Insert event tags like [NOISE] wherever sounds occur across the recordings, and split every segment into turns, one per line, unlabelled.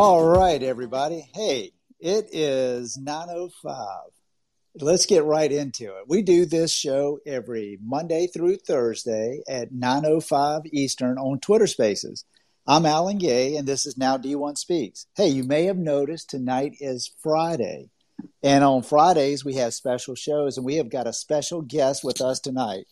All right, everybody. Hey, it is 905. Let's get right into it. We do this show every Monday through Thursday at 905 Eastern on Twitter Spaces. I'm Alan Gay, and this is now D1 Speaks. Hey, you may have noticed tonight is Friday. And on Fridays, we have special shows, and we have got a special guest with us tonight.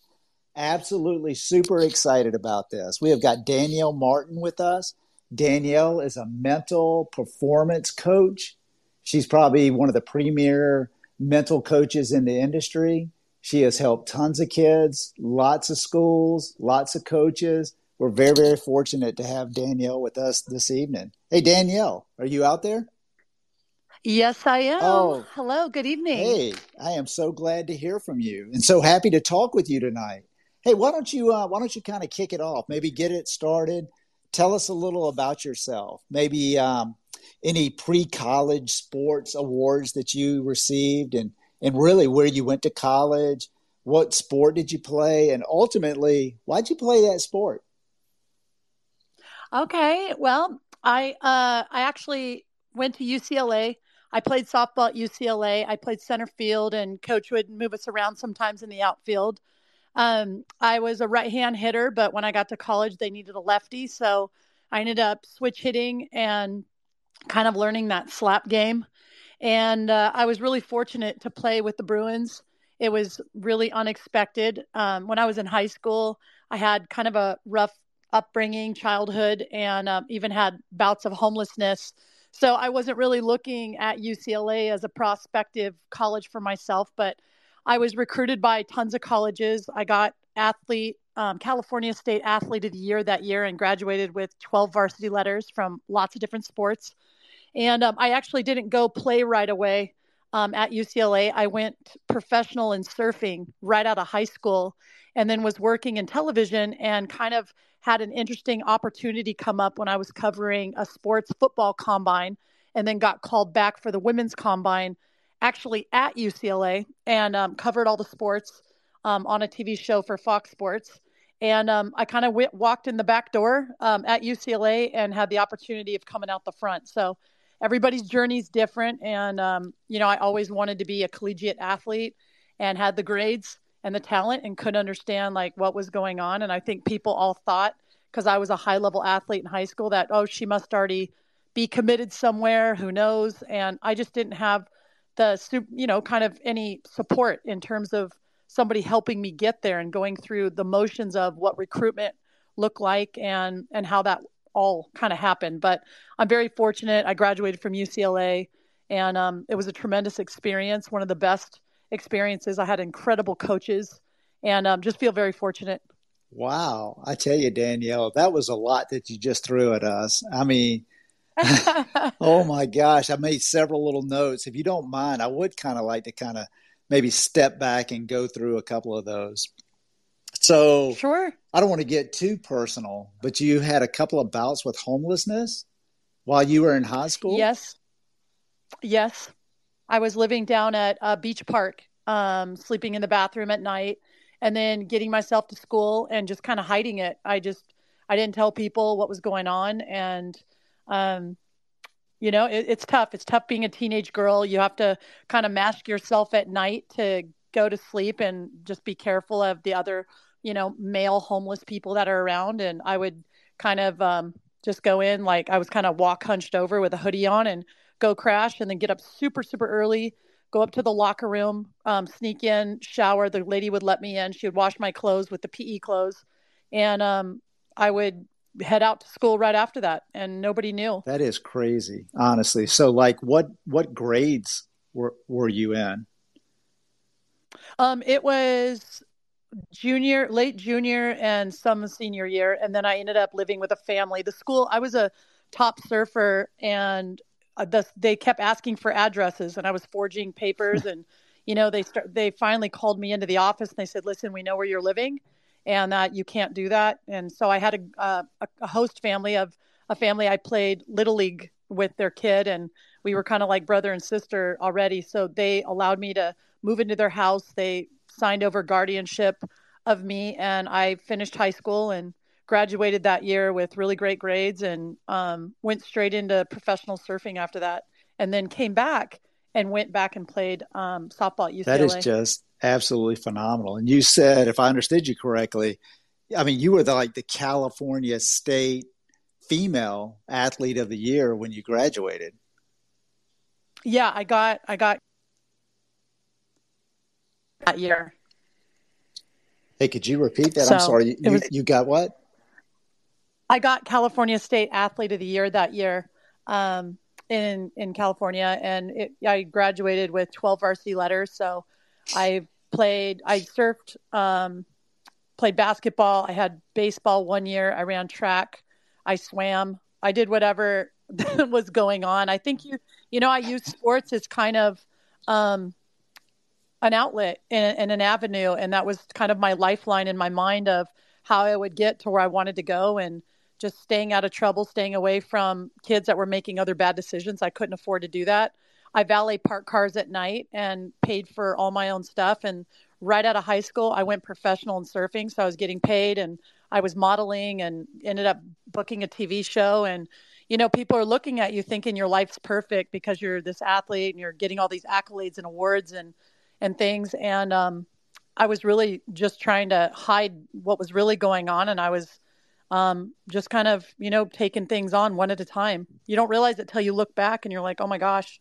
Absolutely super excited about this. We have got Danielle Martin with us. Danielle is a mental performance coach. She's probably one of the premier mental coaches in the industry. She has helped tons of kids, lots of schools, lots of coaches. We're very, very fortunate to have Danielle with us this evening. Hey, Danielle, are you out there?
Yes, I am. Oh, hello. Good evening.
Hey, I am so glad to hear from you, and so happy to talk with you tonight. Hey, why don't you uh, why don't you kind of kick it off? Maybe get it started tell us a little about yourself. Maybe um, any pre-college sports awards that you received, and and really where you went to college. What sport did you play, and ultimately, why'd you play that sport?
Okay, well, I uh, I actually went to UCLA. I played softball at UCLA. I played center field, and coach would move us around sometimes in the outfield. Um, I was a right hand hitter, but when I got to college, they needed a lefty. So I ended up switch hitting and kind of learning that slap game. And uh, I was really fortunate to play with the Bruins. It was really unexpected. Um, when I was in high school, I had kind of a rough upbringing, childhood, and um, even had bouts of homelessness. So I wasn't really looking at UCLA as a prospective college for myself, but I was recruited by tons of colleges. I got athlete, um, California State Athlete of the Year that year and graduated with 12 varsity letters from lots of different sports. And um, I actually didn't go play right away um, at UCLA. I went professional in surfing right out of high school and then was working in television and kind of had an interesting opportunity come up when I was covering a sports football combine and then got called back for the women's combine actually at UCLA and um, covered all the sports um, on a TV show for Fox Sports. And um, I kind of walked in the back door um, at UCLA and had the opportunity of coming out the front. So everybody's journey is different. And, um, you know, I always wanted to be a collegiate athlete and had the grades and the talent and couldn't understand like what was going on. And I think people all thought, because I was a high level athlete in high school, that, oh, she must already be committed somewhere. Who knows? And I just didn't have the you know kind of any support in terms of somebody helping me get there and going through the motions of what recruitment looked like and and how that all kind of happened. But i'm very fortunate. I graduated from ucla and um, it was a tremendous experience one of the best experiences. I had incredible coaches and um, just feel very fortunate.
Wow. I tell you danielle that was a lot that you just threw at us. I mean [LAUGHS] oh my gosh, I made several little notes. If you don't mind, I would kind of like to kind of maybe step back and go through a couple of those. So,
sure.
I don't want to get too personal, but you had a couple of bouts with homelessness while you were in high school?
Yes. Yes. I was living down at uh, Beach Park, um, sleeping in the bathroom at night, and then getting myself to school and just kind of hiding it. I just, I didn't tell people what was going on. And, um, you know, it, it's tough. It's tough being a teenage girl. You have to kind of mask yourself at night to go to sleep and just be careful of the other, you know, male homeless people that are around. And I would kind of um, just go in like I was kind of walk hunched over with a hoodie on and go crash and then get up super, super early, go up to the locker room, um, sneak in, shower. The lady would let me in. She would wash my clothes with the PE clothes. And um, I would head out to school right after that and nobody knew.
That is crazy honestly. So like what what grades were were you in?
Um it was junior late junior and some senior year and then i ended up living with a family. The school i was a top surfer and uh, the, they kept asking for addresses and i was forging papers [LAUGHS] and you know they start they finally called me into the office and they said listen we know where you're living and that you can't do that. And so I had a, uh, a host family of a family I played little league with their kid, and we were kind of like brother and sister already. So they allowed me to move into their house. They signed over guardianship of me, and I finished high school and graduated that year with really great grades and um, went straight into professional surfing after that, and then came back and went back and played um, softball at UCLA.
That is just absolutely phenomenal. And you said, if I understood you correctly, I mean, you were the, like the California State female athlete of the year when you graduated.
Yeah, I got I got that year.
Hey, could you repeat that? So I'm sorry. You, was, you got what?
I got California State Athlete of the Year that year um, in in California, and it, I graduated with 12 varsity letters. So I played, I surfed, um, played basketball. I had baseball one year. I ran track. I swam. I did whatever [LAUGHS] was going on. I think you, you know, I use sports as kind of um, an outlet and, and an avenue, and that was kind of my lifeline in my mind of how I would get to where I wanted to go and just staying out of trouble, staying away from kids that were making other bad decisions. I couldn't afford to do that. I valet park cars at night and paid for all my own stuff. And right out of high school, I went professional in surfing. So I was getting paid and I was modeling and ended up booking a TV show. And, you know, people are looking at you thinking your life's perfect because you're this athlete and you're getting all these accolades and awards and, and things. And um, I was really just trying to hide what was really going on. And I was, um, just kind of, you know, taking things on one at a time. You don't realize it till you look back and you're like, oh my gosh,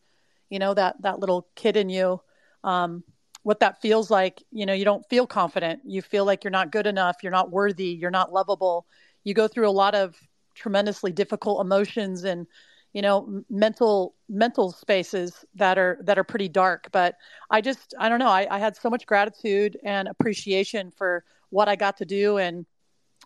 you know, that, that little kid in you, um, what that feels like, you know, you don't feel confident. You feel like you're not good enough. You're not worthy. You're not lovable. You go through a lot of tremendously difficult emotions and, you know, mental, mental spaces that are, that are pretty dark. But I just, I don't know. I, I had so much gratitude and appreciation for what I got to do and,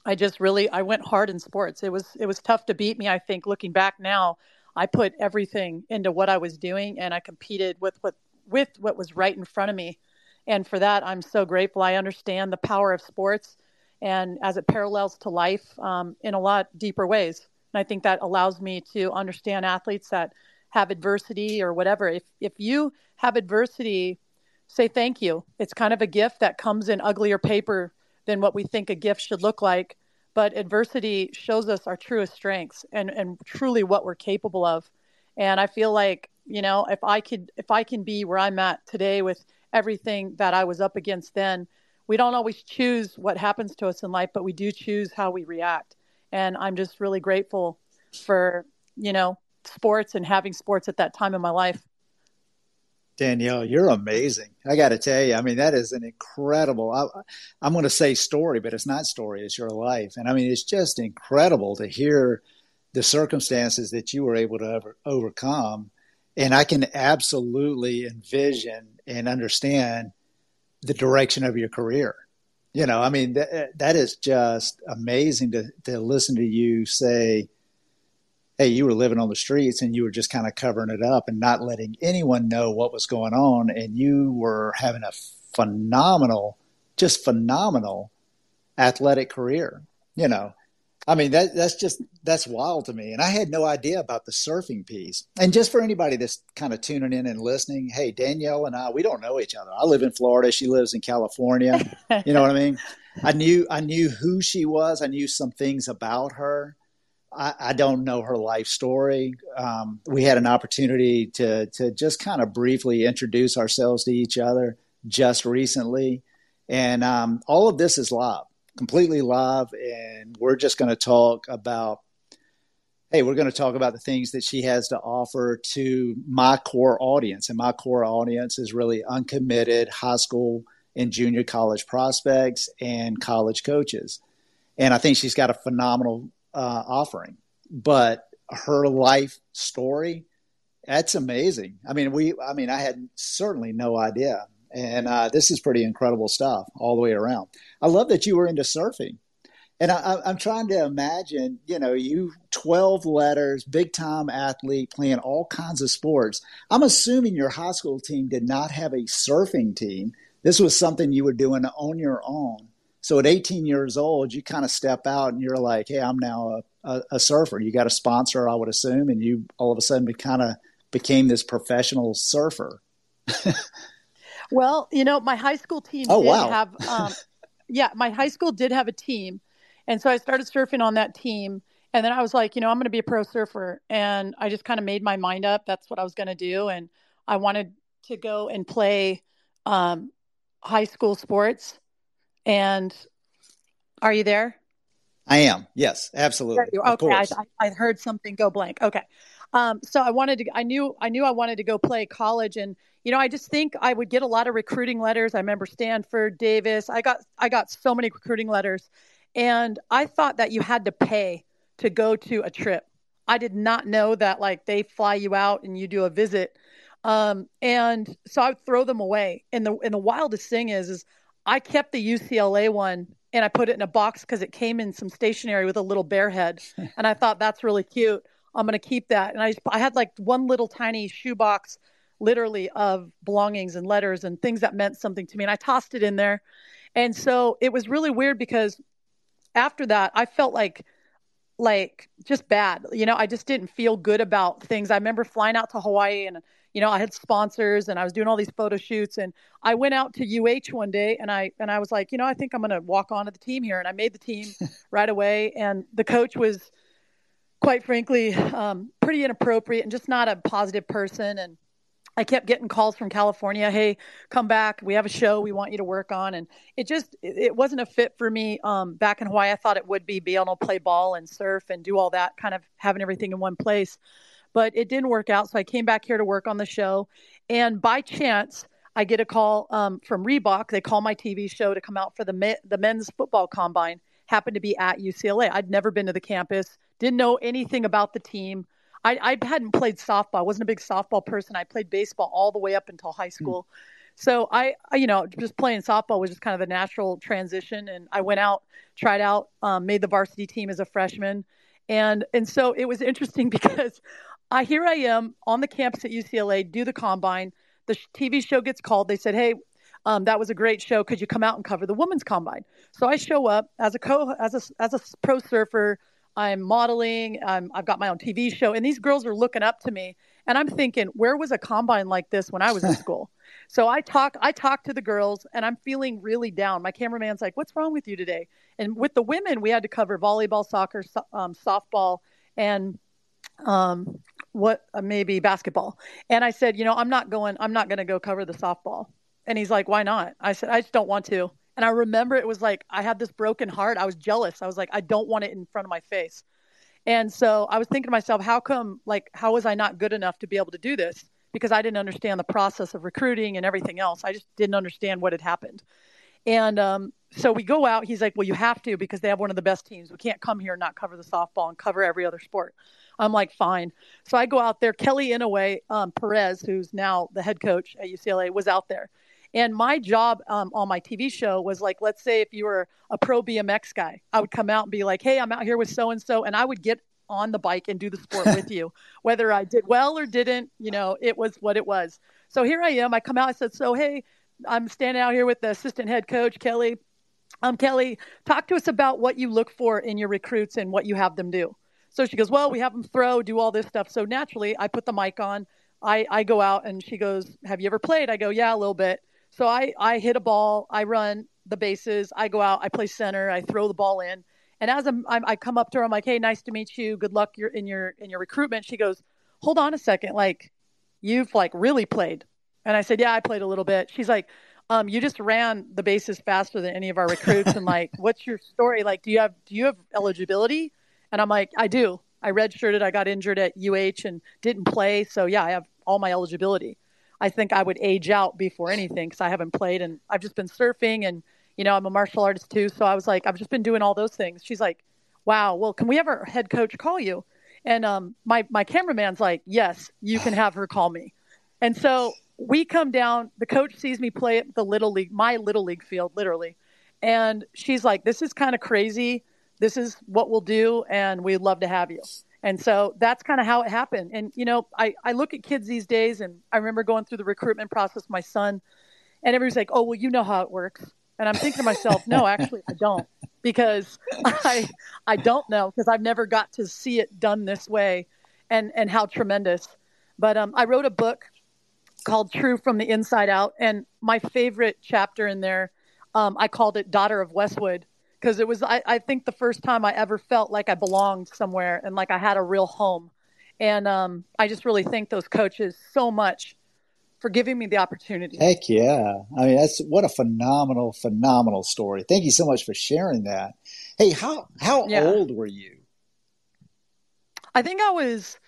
I just really I went hard in sports. It was it was tough to beat me. I think looking back now, I put everything into what I was doing, and I competed with what with what was right in front of me. And for that, I'm so grateful. I understand the power of sports, and as it parallels to life um, in a lot deeper ways. And I think that allows me to understand athletes that have adversity or whatever. If if you have adversity, say thank you. It's kind of a gift that comes in uglier paper than what we think a gift should look like. But adversity shows us our truest strengths and, and truly what we're capable of. And I feel like, you know, if I could if I can be where I'm at today with everything that I was up against then, we don't always choose what happens to us in life, but we do choose how we react. And I'm just really grateful for, you know, sports and having sports at that time in my life.
Danielle, you're amazing. I got to tell you, I mean, that is an incredible, I, am going to say story, but it's not story, it's your life. And I mean, it's just incredible to hear the circumstances that you were able to over, overcome. And I can absolutely envision and understand the direction of your career. You know, I mean, that, that is just amazing to, to listen to you say, hey, you were living on the streets and you were just kind of covering it up and not letting anyone know what was going on. And you were having a phenomenal, just phenomenal athletic career. You know, I mean, that, that's just, that's wild to me. And I had no idea about the surfing piece. And just for anybody that's kind of tuning in and listening, hey, Danielle and I, we don't know each other. I live in Florida. She lives in California. you know what I mean? [LAUGHS] I knew, I knew who she was. I knew some things about her I, I, don't know her life story. Um, we had an opportunity to to just kind of briefly introduce ourselves to each other just recently, and um, all of this is live, completely live, and we're just going to talk about. Hey, we're going to talk about the things that she has to offer to my core audience, and my core audience is really uncommitted high school and junior college prospects and college coaches. And I think she's got a phenomenal uh, offering. But her life story, that's amazing. I mean, we, I mean, I had certainly no idea. And uh, this is pretty incredible stuff all the way around. I love that you were into surfing. And I, am trying to imagine, you know, you 12 letters, big time athlete playing all kinds of sports. I'm assuming your high school team did not have a surfing team. This was something you were doing on your own. So at 18 years old, you kind of step out and you're like, hey, I'm now a, a, a surfer. You got a sponsor, I would assume, and you all of a sudden kind of became this professional surfer. [LAUGHS]
well, you know, my high school team
oh,
did
wow.
have, um, [LAUGHS] yeah, my high school did have a team. And so I started surfing on that team. And then I was like, you know, I'm going to be a pro surfer. And I just kind of made my mind up. That's what I was going to do. And I wanted to go and play um, high school sports. And are you there?
I am. Yes, absolutely.
Okay, I, I, heard something go blank. Okay, um, so I wanted to. I knew. I knew I wanted to go play college, and you know, I just think I would get a lot of recruiting letters. I remember Stanford, Davis. I got. I got so many recruiting letters, and I thought that you had to pay to go to a trip. I did not know that like they fly you out and you do a visit. Um, and so I would throw them away. And the and the wildest thing is, is I kept the UCLA one and I put it in a box because it came in some stationery with a little bear head, [LAUGHS] and I thought that's really cute. I'm gonna keep that. And I just, I had like one little tiny shoebox, literally of belongings and letters and things that meant something to me, and I tossed it in there. And so it was really weird because after that, I felt like like just bad. You know, I just didn't feel good about things. I remember flying out to Hawaii and you know, I had sponsors and I was doing all these photo shoots and I went out to UH one day and I and I was like, you know, I think I'm going to walk onto the team here and I made the team [LAUGHS] right away and the coach was quite frankly um, pretty inappropriate and just not a positive person and I kept getting calls from California, "Hey, come back. We have a show we want you to work on." And it just it wasn't a fit for me um, back in Hawaii. I thought it would be be able to play ball and surf and do all that, kind of having everything in one place but it didn't work out. So I came back here to work on the show. And by chance, I get a call um, from Reebok. They call my TV show to come out for the the men's football combine. Happened to be at UCLA. I'd never been to the campus. Didn't know anything about the team. I, I hadn't played softball. I wasn't a big softball person. I played baseball all the way up until high school. Mm. So I, I, you know, just playing softball was just kind of a natural transition. And I went out, tried out, um, made the varsity team as a freshman. And, and so it was interesting [LAUGHS] because I here I am on the campus at UCLA, do the combine. The TV show gets called. They said, "Hey, um, that was a great show. Could you come out and cover the women's combine?" So I show up as a co as a as a pro surfer. I'm modeling. I'm, I've got my own TV show, and these girls are looking up to me. And I'm thinking, where was a combine like this when I was in [LAUGHS] school? so I talk, I talk to the girls, and I'm feeling really down. My cameraman's like, "What's wrong with you today?" And with the women, we had to cover volleyball, soccer, so, um, softball, and um, what uh, maybe basketball. And I said, you know, I'm not going, I'm not going to go cover the softball. And he's like, why not? I said, I just don't want to. And I remember it was like, I had this broken heart. I was jealous. I was like, I don't want it in front of my face. And so I was thinking to myself, how come, like, how was I not good enough to be able to do this? Because I didn't understand the process of recruiting and everything else. I just didn't understand what had happened. And um, so we go out. He's like, well, you have to because they have one of the best teams. We can't come here and not cover the softball and cover every other sport. I'm like, fine. So I go out there. Kelly Inouye um, Perez, who's now the head coach at UCLA, was out there. And my job um, on my TV show was like, let's say if you were a pro BMX guy, I would come out and be like, hey, I'm out here with so and so. And I would get on the bike and do the sport [LAUGHS] with you. Whether I did well or didn't, you know, it was what it was. So here I am. I come out. I said, so, hey, I'm standing out here with the assistant head coach, Kelly. Um, Kelly, talk to us about what you look for in your recruits and what you have them do. So she goes, Well, we have them throw, do all this stuff. So naturally, I put the mic on. I, I go out and she goes, Have you ever played? I go, Yeah, a little bit. So I, I hit a ball, I run the bases, I go out, I play center, I throw the ball in. And as I'm, I'm, i come up to her, I'm like, Hey, nice to meet you. Good luck in your in your recruitment. She goes, Hold on a second, like you've like really played. And I said, Yeah, I played a little bit. She's like, um, you just ran the bases faster than any of our recruits and like [LAUGHS] what's your story like do you have do you have eligibility and I'm like, I do. I redshirted. I got injured at UH and didn't play. So yeah, I have all my eligibility. I think I would age out before anything because I haven't played and I've just been surfing and you know I'm a martial artist too. So I was like, I've just been doing all those things. She's like, Wow, well, can we have our head coach call you? And um, my my cameraman's like, Yes, you can have her call me. And so we come down. The coach sees me play at the little league, my little league field, literally, and she's like, This is kind of crazy this is what we'll do and we'd love to have you. And so that's kind of how it happened. And, you know, I, I look at kids these days and I remember going through the recruitment process my son and everybody's like, oh, well, you know how it works. And I'm thinking to myself, no, actually, I don't because [LAUGHS] I, I don't know because I've never got to see it done this way and, and how tremendous. But um, I wrote a book called True from the Inside Out. And my favorite chapter in there, um, I called it Daughter of Westwood because it was I, I think the first time I ever felt like I belonged somewhere and like I had a real home. And um, I just really thank those coaches so much for giving me the opportunity.
Heck yeah. I mean, that's what a phenomenal, phenomenal story. Thank you so much for sharing that. Hey, how, how yeah. old were you?
I think I was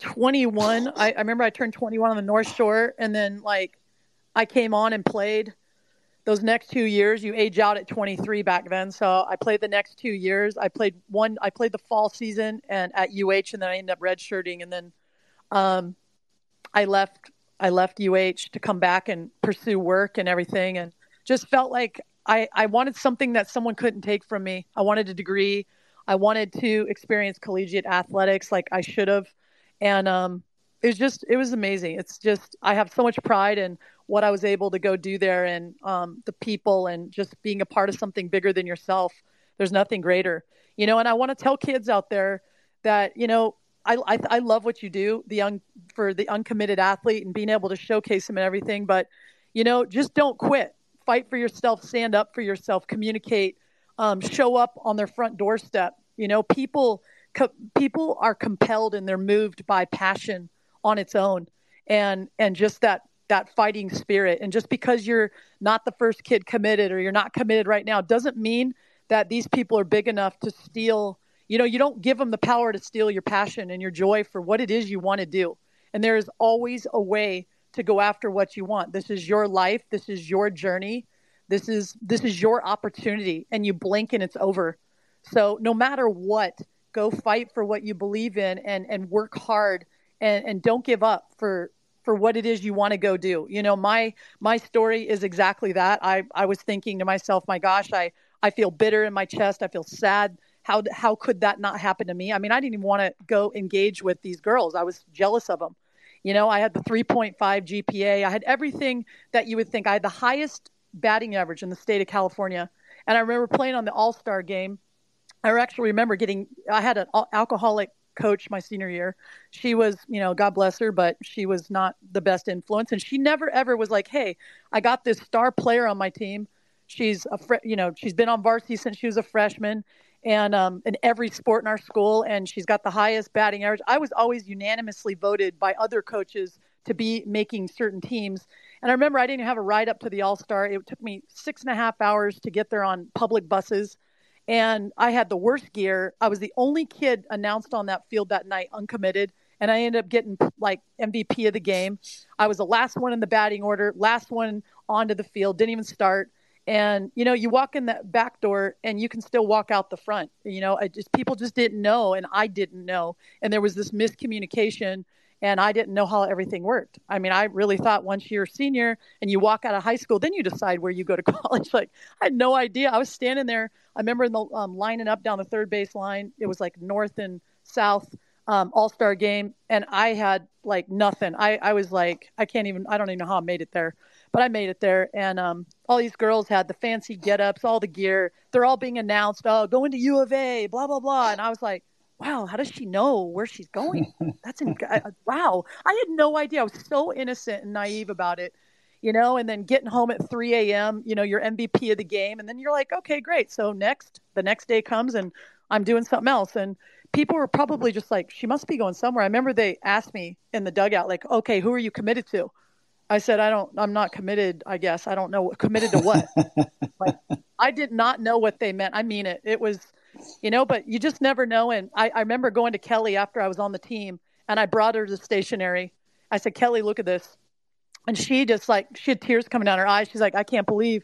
21. I, I remember I turned 21 on the North Shore and then like I came on and played those next two years. You age out at 23 back then. So I played the next two years. I played one, I played the fall season and at UH and then I ended up redshirting and then um, I left I left UH to come back and pursue work and everything, and just felt like I, I wanted something that someone couldn't take from me. I wanted a degree. I wanted to experience collegiate athletics like I should have, and um, it was just it was amazing. It's just I have so much pride in what I was able to go do there, and um, the people, and just being a part of something bigger than yourself. There's nothing greater, you know. And I want to tell kids out there that you know I, I, I love what you do, the young for the uncommitted athlete and being able to showcase them and everything. But you know, just don't quit. Fight for yourself. Stand up for yourself. Communicate. Um, show up on their front doorstep. You know, people co- people are compelled and they're moved by passion on its own, and and just that that fighting spirit. And just because you're not the first kid committed or you're not committed right now doesn't mean that these people are big enough to steal you know, you don't give them the power to steal your passion and your joy for what it is you want to do. And there is always a way to go after what you want. This is your life, this is your journey. This is this is your opportunity and you blink and it's over. So no matter what, go fight for what you believe in and and work hard and and don't give up for for what it is you want to go do. You know, my my story is exactly that. I I was thinking to myself, my gosh, I I feel bitter in my chest. I feel sad how how could that not happen to me? I mean, I didn't even want to go engage with these girls. I was jealous of them. You know, I had the 3.5 GPA. I had everything that you would think. I had the highest batting average in the state of California. And I remember playing on the All Star game. I actually remember getting. I had an alcoholic coach my senior year. She was, you know, God bless her, but she was not the best influence. And she never ever was like, "Hey, I got this star player on my team. She's a, fr- you know, she's been on varsity since she was a freshman, and um, in every sport in our school, and she's got the highest batting average. I was always unanimously voted by other coaches to be making certain teams. And I remember I didn't have a ride up to the All Star. It took me six and a half hours to get there on public buses. And I had the worst gear. I was the only kid announced on that field that night, uncommitted. And I ended up getting like MVP of the game. I was the last one in the batting order, last one onto the field, didn't even start and you know you walk in that back door and you can still walk out the front you know I just people just didn't know and i didn't know and there was this miscommunication and i didn't know how everything worked i mean i really thought once you're a senior and you walk out of high school then you decide where you go to [LAUGHS] college like i had no idea i was standing there i remember in the um, lining up down the third base line it was like north and south um, all-star game and i had like nothing i i was like i can't even i don't even know how i made it there but I made it there, and um, all these girls had the fancy get-ups, all the gear. They're all being announced. Oh, going to U of A, blah blah blah. And I was like, wow, how does she know where she's going? [LAUGHS] That's in, wow. I had no idea. I was so innocent and naive about it, you know. And then getting home at 3 a.m., you know, you're MVP of the game, and then you're like, okay, great. So next, the next day comes, and I'm doing something else, and people were probably just like, she must be going somewhere. I remember they asked me in the dugout, like, okay, who are you committed to? I said, I don't, I'm not committed, I guess. I don't know committed to what. [LAUGHS] like, I did not know what they meant. I mean it. It was, you know, but you just never know. And I, I remember going to Kelly after I was on the team and I brought her the stationery. I said, Kelly, look at this. And she just like, she had tears coming down her eyes. She's like, I can't believe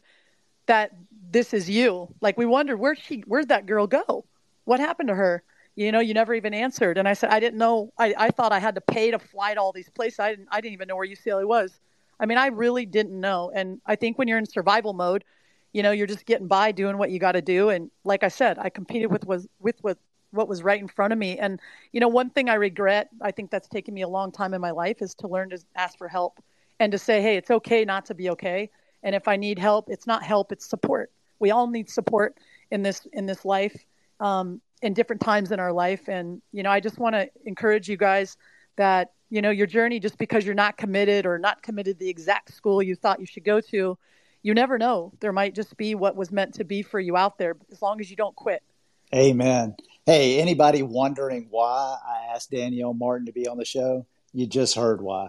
that this is you. Like, we wondered, where'd she, where'd that girl go? What happened to her? You know, you never even answered. And I said, I didn't know. I, I thought I had to pay to fly to all these places. I didn't, I didn't even know where UCLA was. I mean, I really didn't know. And I think when you're in survival mode, you know, you're just getting by doing what you got to do. And like I said, I competed with was with what what was right in front of me. And you know, one thing I regret, I think that's taken me a long time in my life, is to learn to ask for help and to say, hey, it's okay not to be okay. And if I need help, it's not help, it's support. We all need support in this in this life, um, in different times in our life. And you know, I just want to encourage you guys that you know your journey just because you're not committed or not committed the exact school you thought you should go to you never know. There might just be what was meant to be for you out there, as long as you don't quit.
Amen. Hey, anybody wondering why I asked Danielle Martin to be on the show? You just heard why.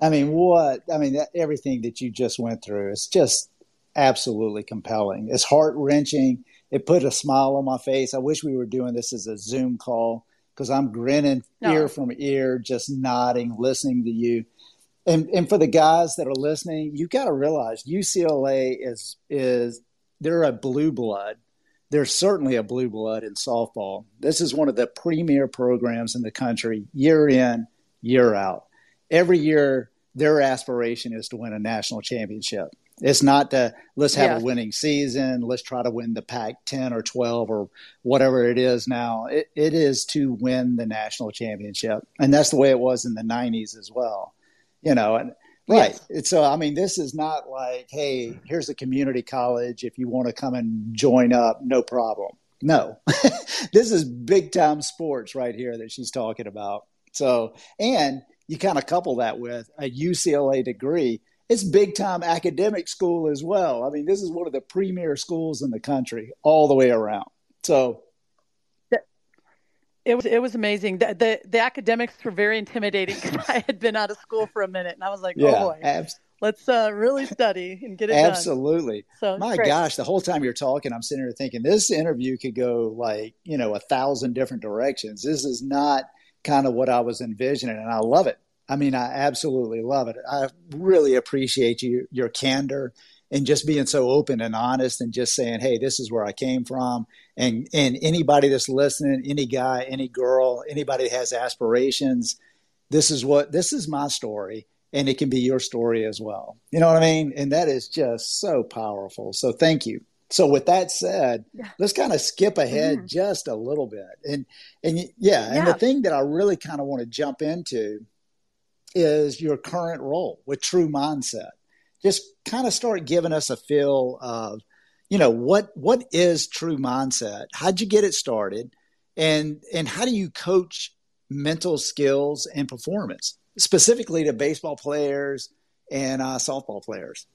I mean, what? I mean, that, everything that you just went through is just absolutely compelling. It's heart wrenching. It put a smile on my face. I wish we were doing this as a Zoom call because I'm grinning no. ear from ear, just nodding, listening to you. And and for the guys that are listening, you got to realize UCLA is is they're a blue blood. They're certainly a blue blood in softball. This is one of the premier programs in the country, year in, year out. Every year, their aspiration is to win a national championship. It's not to let's have yeah. a winning season, let's try to win the Pac 10 or 12 or whatever it is now. It, it is to win the national championship. And that's the way it was in the 90s as well. You know, and right. Yes. So, I mean, this is not like, hey, here's a community college. If you want to come and join up, no problem. No, [LAUGHS] this is big time sports right here that she's talking about. So, and you kind of couple that with a UCLA degree it's big time academic school as well. I mean, this is one of the premier schools in the country all the way around. So
it was it was amazing. The the, the academics were very intimidating [LAUGHS] because I had been out of school for a minute, and I was like, oh, yeah, oh boy, abs- let's uh, really study and get it
absolutely. Done. So my great. gosh, the whole time you're talking, I'm sitting here thinking this interview could go like you know a thousand different directions. This is not kind of what I was envisioning, and I love it. I mean, I absolutely love it. I really appreciate you, your candor and just being so open and honest and just saying, Hey, this is where I came from. And, and anybody that's listening, any guy, any girl, anybody that has aspirations, this is what, this is my story and it can be your story as well. You know what I mean? And that is just so powerful. So thank you. So with that said, yeah. let's kind of skip ahead mm-hmm. just a little bit. And and yeah, yeah, and the thing that I really kind of want to jump into is your current role with True Mindset. Just kind of start giving us a feel of, you know, what what is True Mindset? How'd you get it started, and and how do you coach mental skills and performance specifically to baseball players and uh, softball players?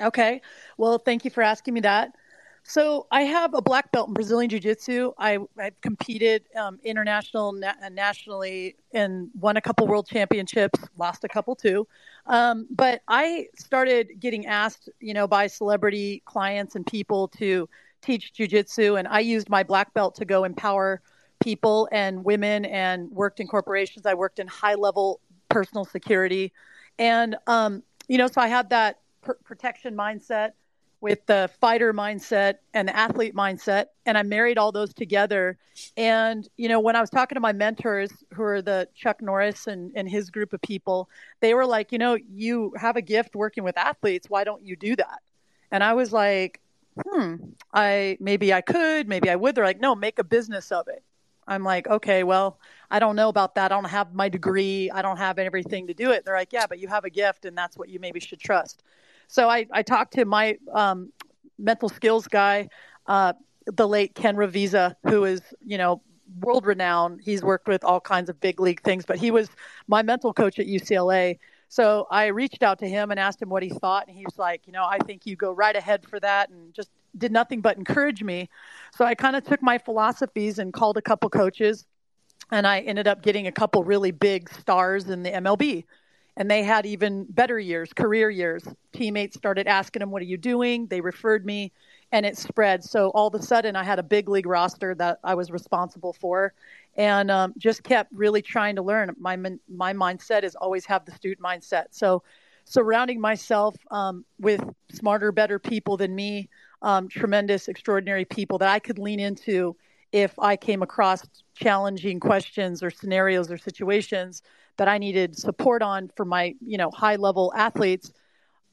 Okay, well, thank you for asking me that. So I have a black belt in Brazilian Jiu Jitsu. I, have competed um, international, na- nationally, and won a couple world championships. Lost a couple too. Um, but I started getting asked, you know, by celebrity clients and people to teach Jiu Jitsu, and I used my black belt to go empower people and women, and worked in corporations. I worked in high level personal security, and um, you know, so I had that pr- protection mindset with the fighter mindset and the athlete mindset and i married all those together. And you know when i was talking to my mentors who are the chuck norris and, and his group of people they were like you know you have a gift working with athletes. Why don't you do that? And i was like hmm i maybe i could maybe i would. They're like no make a business of it. I'm like okay well i don't know about that. I don't have my degree. I don't have everything to do it. They're like yeah but you have a gift and that's what you maybe should trust so I, I talked to my um, mental skills guy, uh, the late Ken Ravizza, who is, you know, world renowned. He's worked with all kinds of big league things, but he was my mental coach at UCLA. So I reached out to him and asked him what he thought. And he was like, you know, I think you go right ahead for that and just did nothing but encourage me. So I kind of took my philosophies and called a couple coaches. And I ended up getting a couple really big stars in the MLB and they had even better years, career years. Teammates started asking them, What are you doing? They referred me, and it spread. So all of a sudden, I had a big league roster that I was responsible for and um, just kept really trying to learn. My, my mindset is always have the student mindset. So surrounding myself um, with smarter, better people than me, um, tremendous, extraordinary people that I could lean into if I came across challenging questions or scenarios or situations that I needed support on for my, you know, high level athletes,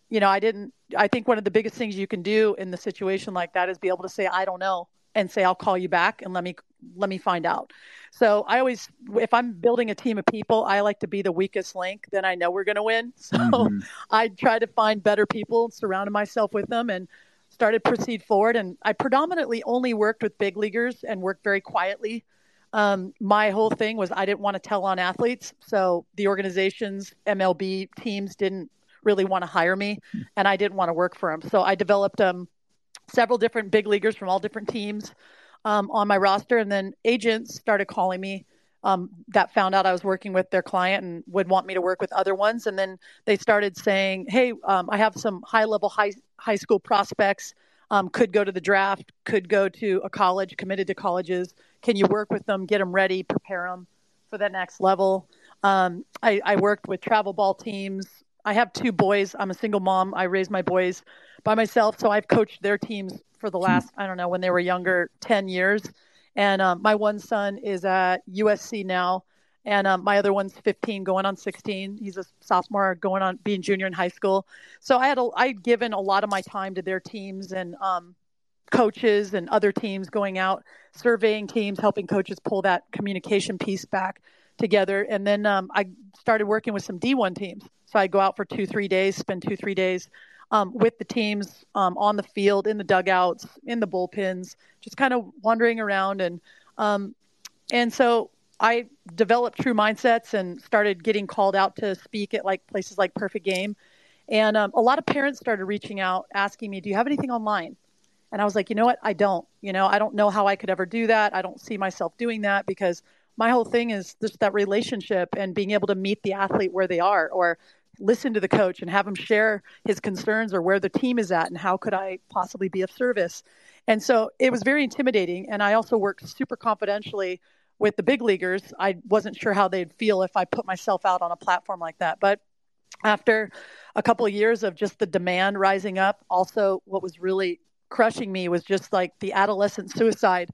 you know, I didn't I think one of the biggest things you can do in the situation like that is be able to say I don't know and say I'll call you back and let me let me find out. So I always if I'm building a team of people, I like to be the weakest link, then I know we're going to win. [LAUGHS] So mm-hmm. I try to find better people, surround myself with them and started proceed forward and I predominantly only worked with big leaguers and worked very quietly um, my whole thing was I didn't want to tell on athletes. So the organizations, MLB teams didn't really want to hire me, and I didn't want to work for them. So I developed um, several different big leaguers from all different teams um, on my roster, and then agents started calling me um, that found out I was working with their client and would want me to work with other ones. And then they started saying, "Hey, um, I have some high level high high school prospects. Um, could go to the draft. Could go to a college. Committed to colleges. Can you work with them? Get them ready. Prepare them for that next level." Um, I, I worked with travel ball teams. I have two boys. I'm a single mom. I raised my boys by myself, so I've coached their teams for the last I don't know when they were younger, ten years. And um, my one son is at USC now, and um, my other one's 15, going on 16. He's a sophomore, going on being junior in high school. So I had a, I'd given a lot of my time to their teams and um, coaches and other teams going out, surveying teams, helping coaches pull that communication piece back together. And then um, I started working with some D1 teams. So i'd go out for two, three days, spend two, three days um, with the teams um, on the field, in the dugouts, in the bullpens, just kind of wandering around. And um, and so I developed True Mindsets and started getting called out to speak at like places like Perfect Game. And um, a lot of parents started reaching out, asking me, "Do you have anything online?" And I was like, "You know what? I don't. You know, I don't know how I could ever do that. I don't see myself doing that because." my whole thing is just that relationship and being able to meet the athlete where they are or listen to the coach and have him share his concerns or where the team is at and how could I possibly be of service. And so it was very intimidating. And I also worked super confidentially with the big leaguers. I wasn't sure how they'd feel if I put myself out on a platform like that. But after a couple of years of just the demand rising up, also what was really crushing me was just like the adolescent suicide,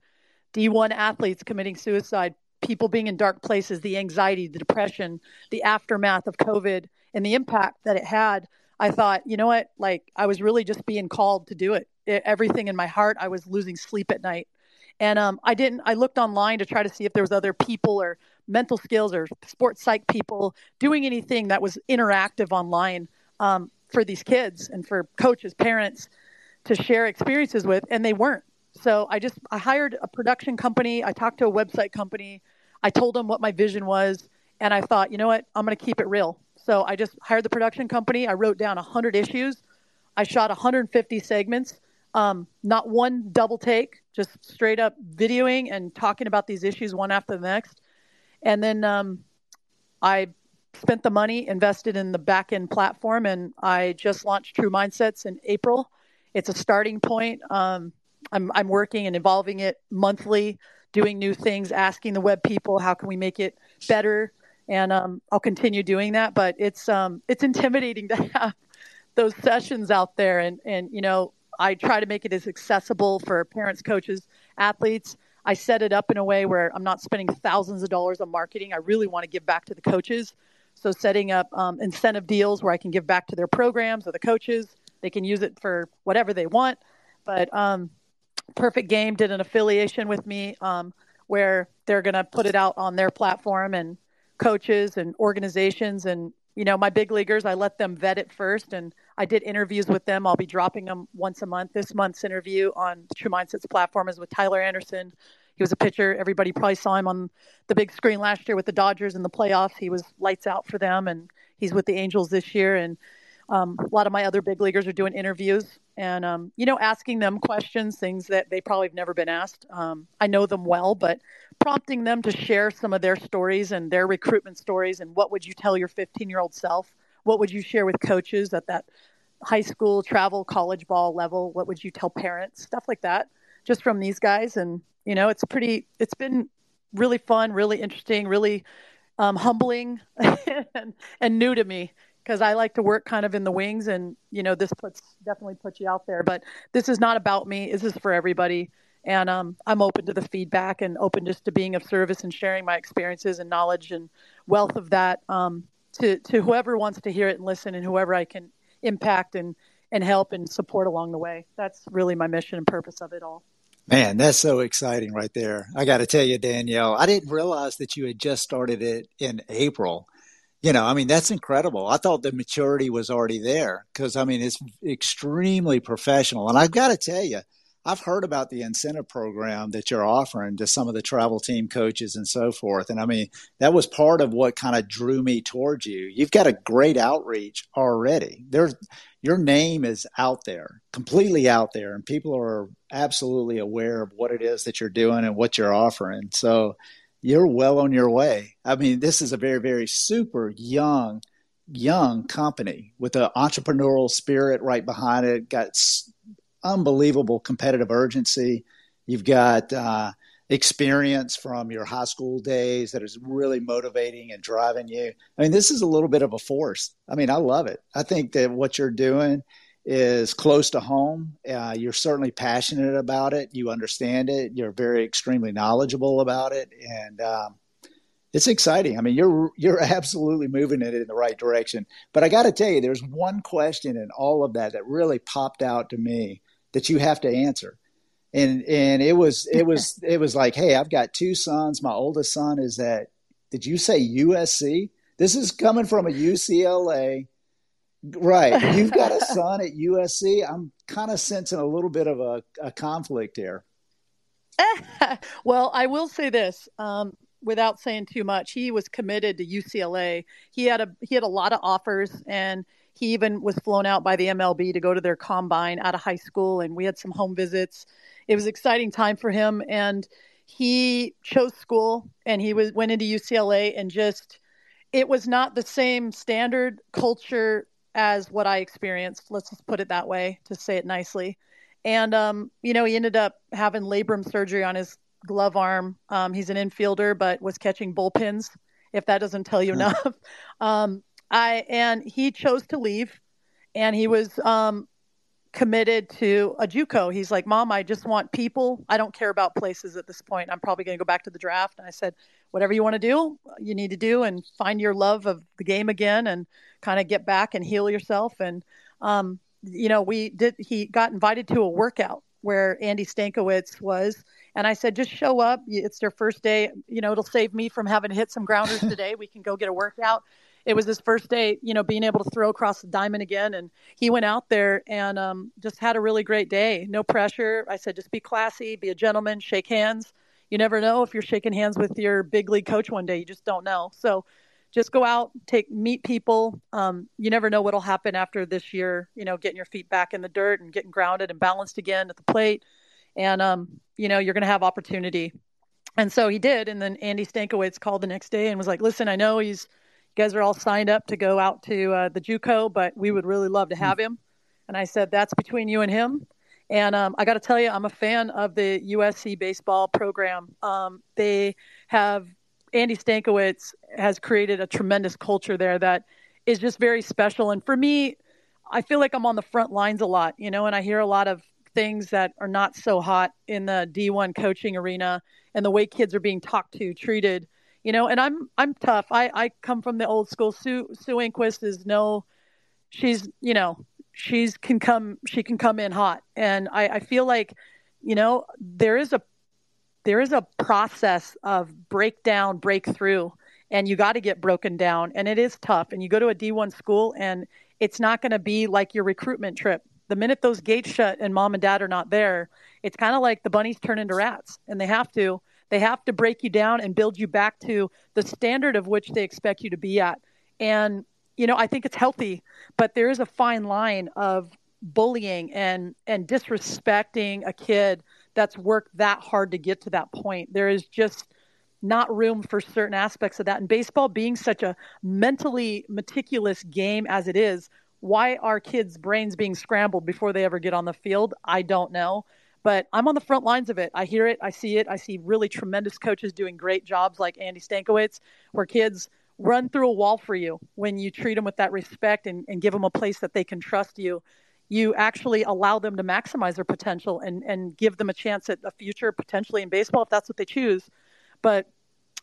D1 athletes committing suicide, people being in dark places, the anxiety, the depression, the aftermath of COVID and the impact that it had, I thought, you know what? Like I was really just being called to do it. it everything in my heart, I was losing sleep at night. And um, I didn't, I looked online to try to see if there was other people or mental skills or sports psych people doing anything that was interactive online um, for these kids and for coaches, parents to share experiences with, and they weren't. So I just I hired a production company. I talked to a website company. I told them what my vision was, and I thought, you know what, I'm going to keep it real. So I just hired the production company. I wrote down 100 issues. I shot 150 segments. Um, not one double take, just straight up videoing and talking about these issues one after the next. And then um, I spent the money, invested in the back end platform, and I just launched True Mindsets in April. It's a starting point. Um, I'm, I'm working and evolving it monthly, doing new things, asking the web people how can we make it better and um, I'll continue doing that. But it's um, it's intimidating [LAUGHS] to have those sessions out there, and and you know I try to make it as accessible for parents, coaches, athletes. I set it up in a way where I'm not spending thousands of dollars on marketing. I really want to give back to the coaches. So setting up um, incentive deals where I can give back to their programs or the coaches. They can use it for whatever they want. But um, Perfect Game did an affiliation with me um, where they're going to put it out on their platform and coaches and organizations and you know my big leaguers i let them vet it first and i did interviews with them. I'll be dropping them once a month. This month's interview on true mindsets platform is with tyler anderson. He was a pitcher. Everybody probably saw him on the big screen last year with the dodgers in the playoffs. He was lights out for them and he's with the angels this year and um, a lot of my other big leaguers are doing interviews and um, you know asking them questions things that they probably have never been asked. Um, i know them well but prompting them to share some of their stories and their recruitment stories and what would you tell your 15 year old self? What would you share with coaches at that high school travel college ball level? What would you tell parents? Stuff like that just from these guys. And you know it's pretty it's been really fun really interesting really um, humbling [LAUGHS] and, and new to me because I like to work kind of in the wings, and you know this puts definitely puts you out there. But this is not about me. This is for everybody, and um, I'm open to the feedback and open just to being of service and sharing my experiences and knowledge and wealth of that um, to to whoever wants to hear it and listen, and whoever I can impact and and help and support along the way. That's really my mission and purpose of it all.
Man, that's so exciting right there. I got to tell you, Danielle, I didn't realize that you had just started it in April you know, I mean, that's incredible. I thought the maturity was already there because, I mean, it's extremely professional. And I've got to tell you, I've heard about the incentive program that you're offering to some of the travel team coaches and so forth. And I mean, that was part of what kind of drew me towards you. You've got a great outreach already. There's your name is out there, completely out there, and people are absolutely aware of what it is that you're doing and what you're offering. So you're well on your way. I mean, this is a very, very super young, young company with an entrepreneurial spirit right behind it. Got unbelievable competitive urgency. You've got uh, experience from your high school days that is really motivating and driving you. I mean, this is a little bit of a force. I mean, I love it. I think that what you're doing is close to home. Uh, you're certainly passionate about it. You understand it. You're very extremely knowledgeable about it, and um, it's exciting. I mean, you're you're absolutely moving it in the right direction. But I got to tell you, there's one question in all of that that really popped out to me that you have to answer. And and it was it was [LAUGHS] it was like, hey, I've got two sons. My oldest son is at did you say USC? This is coming from a UCLA. Right. You've got a [LAUGHS] son at USC. I'm kind of sensing a little bit of a, a conflict here. [LAUGHS]
well, I will say this. Um, without saying too much, he was committed to UCLA. He had a he had a lot of offers and he even was flown out by the MLB to go to their combine out of high school, and we had some home visits. It was an exciting time for him, and he chose school and he was went into UCLA and just it was not the same standard culture as what I experienced. Let's just put it that way to say it nicely. And um, you know, he ended up having labrum surgery on his glove arm. Um, he's an infielder, but was catching bullpens. If that doesn't tell you [LAUGHS] enough, um, I and he chose to leave, and he was um, committed to a JUCO. He's like, "Mom, I just want people. I don't care about places at this point. I'm probably going to go back to the draft." And I said, "Whatever you want to do, you need to do, and find your love of the game again, and kind of get back and heal yourself." And um, you know, we did. He got invited to a workout where Andy Stankiewicz was. And I said, just show up. It's their first day. You know, it'll save me from having to hit some grounders [LAUGHS] today. We can go get a workout it was his first day, you know, being able to throw across the diamond again. And he went out there and um, just had a really great day. No pressure. I said, just be classy, be a gentleman, shake hands. You never know if you're shaking hands with your big league coach one day. You just don't know. So just go out, take meet people. Um, you never know what'll happen after this year. You know, getting your feet back in the dirt and getting grounded and balanced again at the plate. And um, you know, you're going to have opportunity. And so he did. And then Andy Stankiewicz called the next day and was like, "Listen, I know he's guys are all signed up to go out to uh, the JUCO, but we would really love to have him. And I said, that's between you and him. And um, I got to tell you, I'm a fan of the USC baseball program. Um, they have Andy Stankiewicz has created a tremendous culture there that is just very special. And for me, I feel like I'm on the front lines a lot, you know, and I hear a lot of things that are not so hot in the D1 coaching arena and the way kids are being talked to, treated you know, and I'm I'm tough. I I come from the old school. Sue Sue Enquist is no, she's you know she's can come she can come in hot, and I I feel like you know there is a there is a process of breakdown breakthrough and you got to get broken down. And it is tough. And you go to a d1 school and it's not going to be like your recruitment trip. The minute those gates shut and mom and dad are not there it's kind of like the bunnies turn into rats and they have to they have to break you down and build you back to the standard of which they expect you to be at. And, you know, I think it's healthy, but there is a fine line of bullying and, and disrespecting a kid that's worked that hard to get to that point. There is just not room for certain aspects of that. And baseball being such a mentally meticulous game as it is, why are kids' brains being scrambled before they ever get on the field? I don't know but I'm on the front lines of it. I hear it, I see it. I see really tremendous coaches doing great jobs like Andy Stankiewicz, where kids run through a wall for you when you treat them with that respect and, and give them a place that they can trust you. You actually allow them to maximize their potential and, and give them a chance at a future potentially in baseball if that's what they choose. But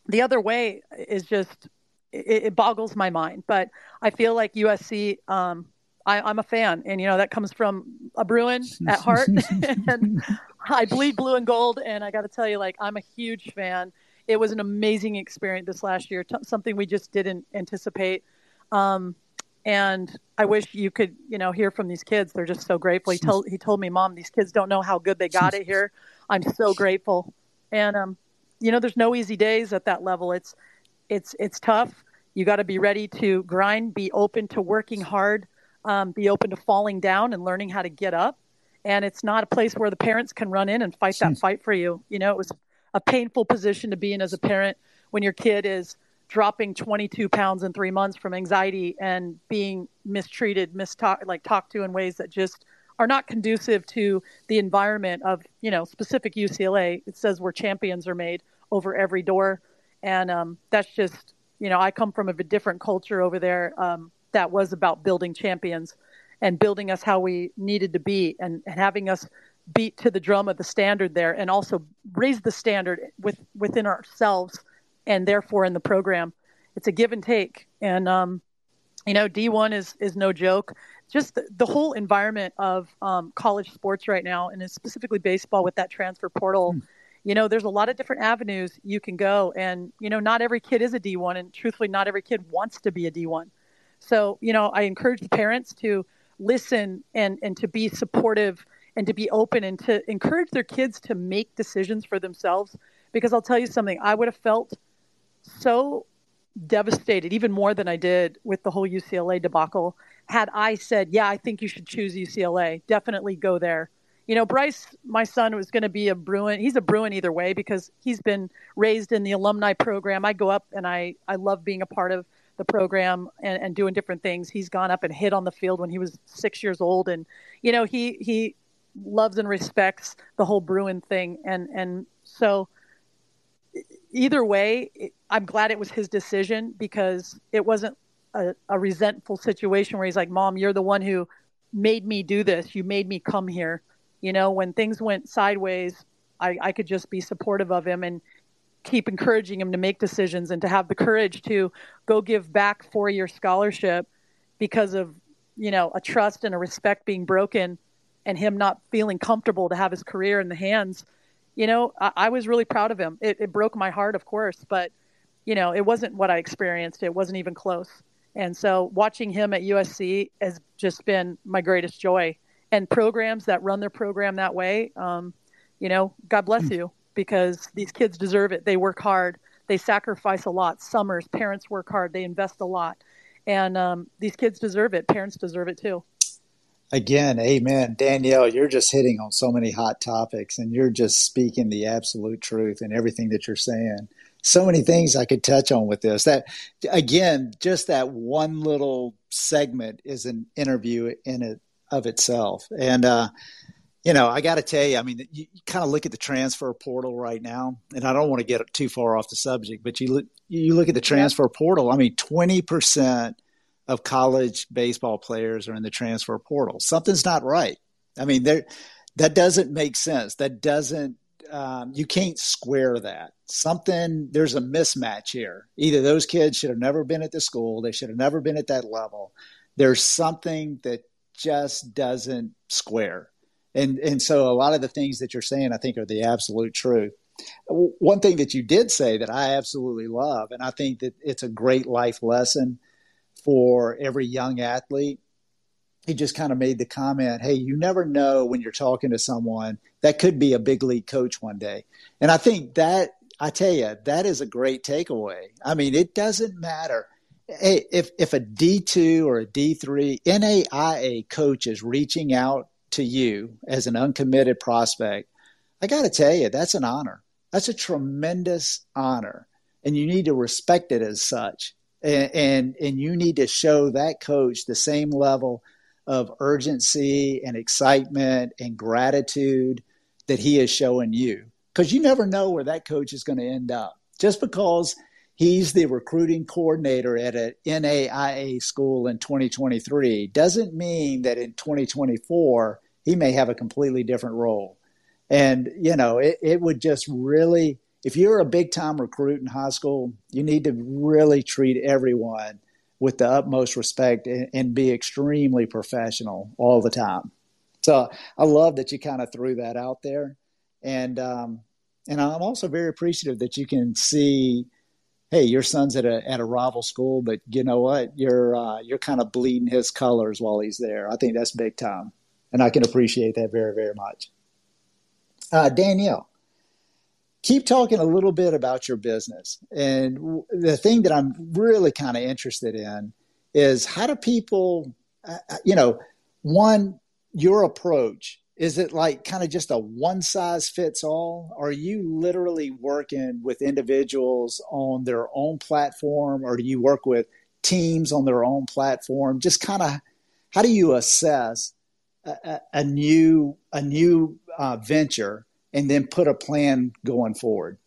the other way is just it, it boggles my mind. But I feel like USC um, I, am a fan, and you know that comes from a Bruin at heart, [LAUGHS] and I bleed blue and gold. And I got to tell you, like I'm a huge fan. It was an amazing experience this last year, t- something we just didn't anticipate. Um, and I wish you could, you know, hear from these kids. They're just so grateful. He told he told me, "Mom, these kids don't know how good they got it here. I'm so grateful." And um, you know, there's no easy days at that level. It's it's it's tough. You got to be ready to grind, be open to working hard, um, be open to falling down and learning how to get up. And it's not a place where the parents can run in and fight that fight for you. You know, it was a painful position to be in as a parent when your kid is dropping 22 pounds in three months from anxiety and being mistreated, mistalk, like talked to in ways that just are not conducive to the environment of, you know, specific UCLA. It says where champions are made over every door. And um, that's just, you know, I come from a different culture over there um, that was about building champions and building us how we needed to be and, and having us beat to the drum of the standard there and also raise the standard with, within ourselves and therefore in the program. It's a give and take. And, um, you know, D1 is, is no joke. Just the, the whole environment of um, college sports right now, and specifically baseball with that transfer portal. Mm. You know, there's a lot of different avenues you can go. And, you know, not every kid is a D1. And truthfully, not every kid wants to be a D1. So, you know, I encourage the parents to listen and, and to be supportive and to be open and to encourage their kids to make decisions for themselves. Because I'll tell you something, I would have felt so devastated, even more than I did with the whole UCLA debacle, had I said, Yeah, I think you should choose UCLA, definitely go there. You know, Bryce, my son, was going to be a Bruin. He's a Bruin either way because he's been raised in the alumni program. I go up and I, I love being a part of the program and, and doing different things. He's gone up and hit on the field when he was six years old. And, you know, he, he loves and respects the whole Bruin thing. And, and so, either way, I'm glad it was his decision because it wasn't a, a, resentful situation where he's like, Mom, you're the one who made me do this. You made me come here. You know, when things went sideways, I, I could just be supportive of him and keep encouraging him to make decisions and to have the courage to go give back four year scholarship because of, you know, a trust and a respect being broken and him not feeling comfortable to have his career in the hands you know, I, I was really proud of him. It, it broke my heart, of course, but you know, it wasn't what I experienced. It wasn't even close. And so watching him at USC has just been my greatest joy. And programs that run their program that way, um, you know, God bless hmm. you because these kids deserve it. They work hard, they sacrifice a lot. Summers, parents work hard, they invest a lot. And um, these kids deserve it. Parents deserve it too.
Again, amen. Danielle, you're just hitting on so many hot topics and you're just speaking the absolute truth in everything that you're saying. So many things I could touch on with this. That again, just that one little segment is an interview in it of itself. And uh, you know, I got to tell you, I mean, you, you kind of look at the transfer portal right now, and I don't want to get too far off the subject, but you look, you look at the transfer portal. I mean, twenty percent of college baseball players are in the transfer portal. Something's not right. I mean, there that doesn't make sense. That doesn't um, you can't square that. Something there's a mismatch here. Either those kids should have never been at the school, they should have never been at that level. There's something that just doesn't square. And and so a lot of the things that you're saying, I think, are the absolute truth. One thing that you did say that I absolutely love, and I think that it's a great life lesson for every young athlete. He just kind of made the comment, hey, you never know when you're talking to someone that could be a big league coach one day. And I think that, I tell you, that is a great takeaway. I mean, it doesn't matter. If, if a D2 or a D3 NAIA coach is reaching out to you as an uncommitted prospect, I got to tell you, that's an honor. That's a tremendous honor. And you need to respect it as such and, and and you need to show that coach the same level of urgency and excitement and gratitude that he is showing you because you never know where that coach is going to end up just because he's the recruiting coordinator at an NAIA school in 2023 doesn't mean that in 2024 he may have a completely different role. And you know it, it would just really if you're a big time recruit in high school, you need to really treat everyone with the utmost respect and, and be extremely professional all the time. So I love that you kind of threw that out there, and um, and I'm also very appreciative that you can see hey, your son's at a at a rival school, but you know what? You're uh, you're kind of bleeding his colors while he's there. I think that's big time, and I can appreciate that very very much. Uh, Danielle, keep talking a little bit about your business, and the thing that I'm really kind of interested in is how do people, uh, uh, you know, one your approach is it like kind of just a one size fits all? Are you literally working with individuals on their own platform, or do you work with teams on their own platform? Just kind of how do you assess a, a new a new uh, venture and then put a plan going forward?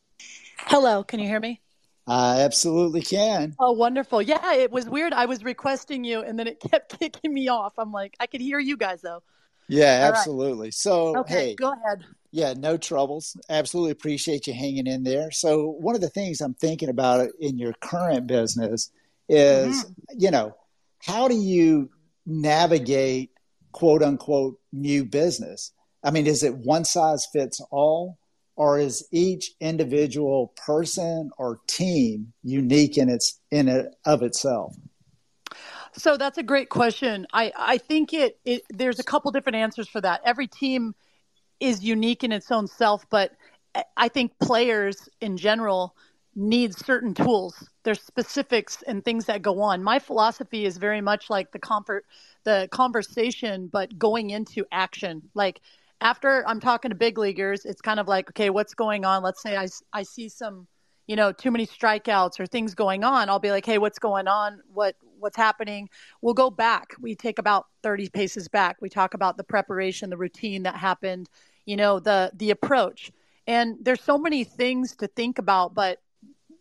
Hello, can you hear me?
I absolutely can.
Oh, wonderful. Yeah, it was weird. I was requesting you and then it kept [LAUGHS] kicking me off. I'm like, I could hear you guys though.
Yeah, absolutely. Right. So,
okay,
hey,
go ahead.
Yeah, no troubles. Absolutely appreciate you hanging in there. So, one of the things I'm thinking about in your current business is, mm-hmm. you know, how do you navigate quote unquote new business? I mean, is it one size fits all? Or is each individual person or team unique in its in it of itself?
So that's a great question. I, I think it, it there's a couple different answers for that. Every team is unique in its own self, but I think players in general need certain tools. There's specifics and things that go on. My philosophy is very much like the comfort, the conversation, but going into action. Like after I'm talking to big leaguers, it's kind of like, okay, what's going on? Let's say I, I see some, you know, too many strikeouts or things going on. I'll be like, hey, what's going on? What what's happening. We'll go back. We take about 30 paces back. We talk about the preparation, the routine that happened, you know, the the approach. And there's so many things to think about, but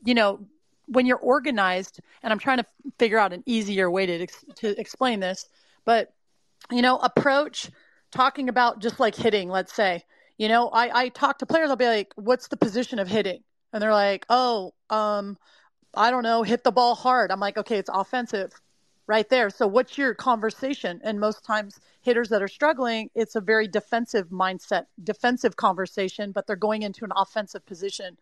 you know, when you're organized, and I'm trying to figure out an easier way to to explain this, but you know, approach talking about just like hitting, let's say. You know, I, I talk to players, I'll be like, what's the position of hitting? And they're like, oh, um, I don't know, hit the ball hard. I'm like, okay, it's offensive right there. So what's your conversation? And most times hitters that are struggling, it's a very defensive mindset, defensive conversation, but they're going into an offensive position.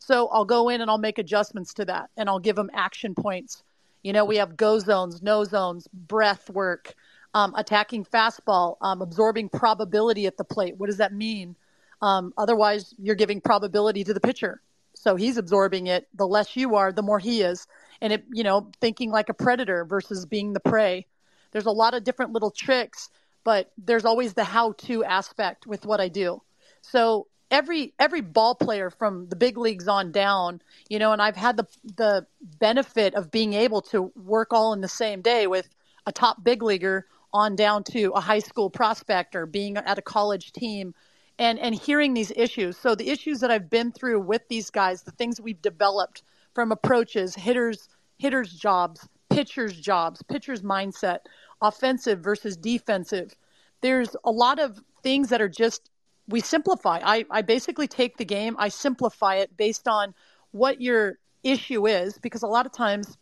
So I'll go in and I'll make adjustments to that and I'll give them action points. You know, we have go zones, no zones, breath work, um, attacking fastball, um, absorbing probability at the plate. What does that mean? Um, otherwise, you're giving probability to the pitcher. So he's absorbing it. The less you are, the more he is. And it, you know, thinking like a predator versus being the prey. There's a lot of different little tricks, but there's always the how-to aspect with what I do. So every every ball player from the big leagues on down, you know, and I've had the the benefit of being able to work all in the same day with a top big leaguer on down to a high school prospect or being at a college team, and and hearing these issues. So the issues that I've been through with these guys, the things we've developed from approaches, hitters hitters jobs, pitchers jobs, pitchers mindset, offensive versus defensive. There's a lot of things that are just we simplify. I, I basically take the game, I simplify it based on what your issue is, because a lot of times,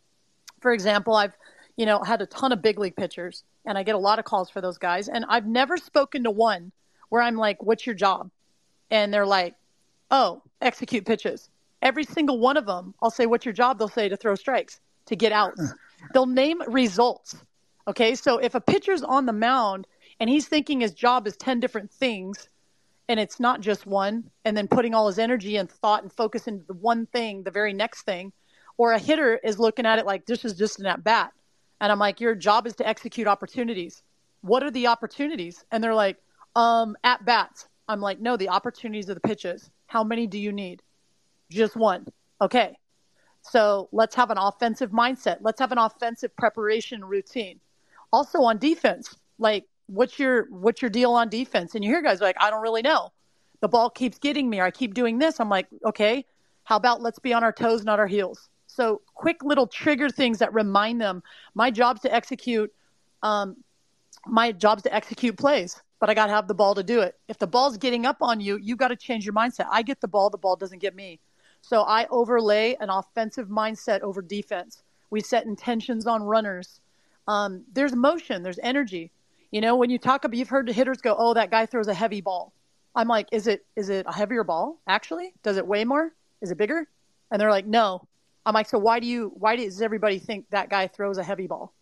for example, I've you know had a ton of big league pitchers and I get a lot of calls for those guys, and I've never spoken to one where I'm like, what's your job? And they're like, oh, execute pitches. Every single one of them, I'll say, what's your job? They'll say to throw strikes, to get outs. They'll name results. Okay. So if a pitcher's on the mound and he's thinking his job is 10 different things, and it's not just one, and then putting all his energy and thought and focus into the one thing, the very next thing, or a hitter is looking at it like this is just an at bat. And I'm like, your job is to execute opportunities. What are the opportunities? And they're like, um, at bats. I'm like, no, the opportunities of the pitches. How many do you need? Just one. Okay. So let's have an offensive mindset. Let's have an offensive preparation routine. Also on defense, like what's your what's your deal on defense? And you hear guys like, I don't really know. The ball keeps getting me, or I keep doing this. I'm like, okay, how about let's be on our toes, not our heels. So quick little trigger things that remind them my job's to execute um, my job's to execute plays but I got to have the ball to do it. If the ball's getting up on you, you got to change your mindset. I get the ball, the ball doesn't get me. So I overlay an offensive mindset over defense. We set intentions on runners. Um, there's motion, there's energy. You know, when you talk about, you've heard the hitters go, "Oh, that guy throws a heavy ball." I'm like, "Is it is it a heavier ball? Actually, does it weigh more? Is it bigger?" And they're like, "No." I'm like, so why do you, why does everybody think that guy throws a heavy ball?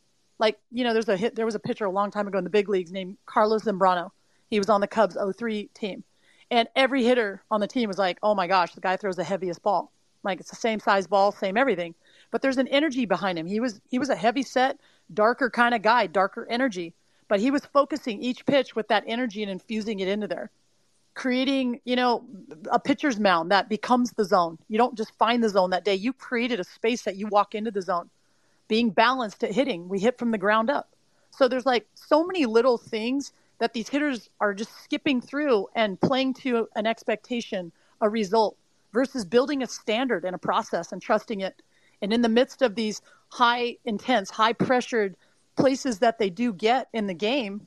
Like, you know, there's a hit, there was a pitcher a long time ago in the big leagues named Carlos Zambrano. He was on the Cubs 03 team. And every hitter on the team was like, oh my gosh, the guy throws the heaviest ball. Like it's the same size ball, same everything. But there's an energy behind him. He was, he was a heavy set, darker kind of guy, darker energy. But he was focusing each pitch with that energy and infusing it into there creating, you know, a pitcher's mound that becomes the zone. You don't just find the zone that day. You created a space that you walk into the zone. Being balanced at hitting, we hit from the ground up. So there's like so many little things that these hitters are just skipping through and playing to an expectation, a result, versus building a standard and a process and trusting it. And in the midst of these high intense, high pressured places that they do get in the game,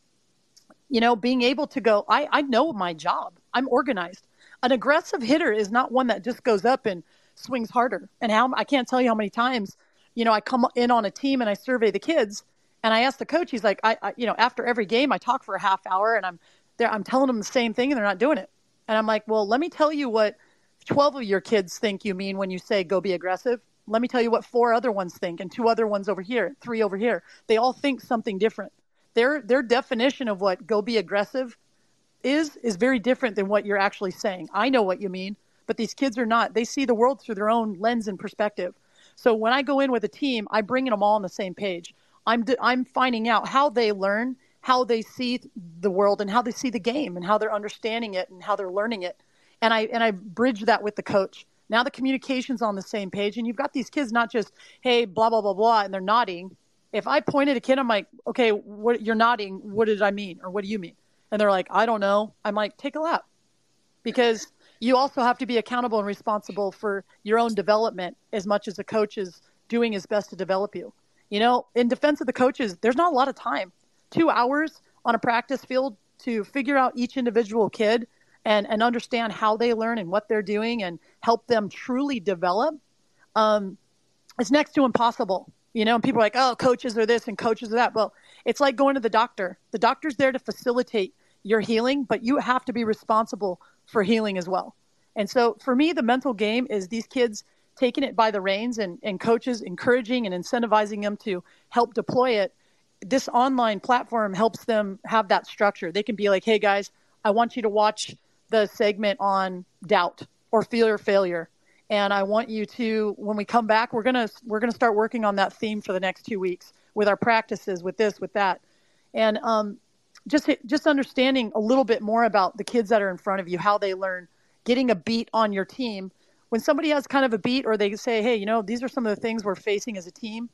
you know, being able to go, I, I know my job. I'm organized. An aggressive hitter is not one that just goes up and swings harder. And how I can't tell you how many times, you know, I come in on a team and I survey the kids and I ask the coach, he's like, I, I you know, after every game I talk for a half hour and I'm there, I'm telling them the same thing and they're not doing it. And I'm like, well, let me tell you what 12 of your kids think you mean when you say go be aggressive. Let me tell you what four other ones think and two other ones over here, three over here. They all think something different their their definition of what go be aggressive is is very different than what you're actually saying. I know what you mean, but these kids are not. They see the world through their own lens and perspective. So when I go in with a team, I bring them all on the same page. I'm I'm finding out how they learn, how they see the world, and how they see the game, and how they're understanding it, and how they're learning it. And I and I bridge that with the coach. Now the communication's on the same page, and you've got these kids not just hey blah blah blah blah, and they're nodding if I point at a kid, I'm like, okay, what you're nodding. What did I mean? Or what do you mean? And they're like, I don't know. I'm like, take a lap because you also have to be accountable and responsible for your own development as much as the coach is doing his best to develop you. You know, in defense of the coaches, there's not a lot of time. Two hours on a practice field to figure out each individual kid and, and understand how they learn and what they're doing and help them truly develop um, it's next to impossible. You know, and people are like, oh, coaches are this and coaches are that. Well, it's like going to the doctor. The doctor's there to facilitate your healing, but you have to be responsible for healing as well. And so for me, the mental game is these kids taking it by the reins and, and coaches encouraging and incentivizing them to help deploy it. This online platform helps them have that structure. They can be like, hey, guys, I want you to watch the segment on doubt or fear or failure and I want you to when we come back we're to we're to start working on that theme for the next 2 weeks with our practices with this with that and um, just just understanding a little bit more about the kids that are in front of you how they learn getting a beat on your team when somebody has kind of a beat or they say hey you know these are some of the things we're facing as a team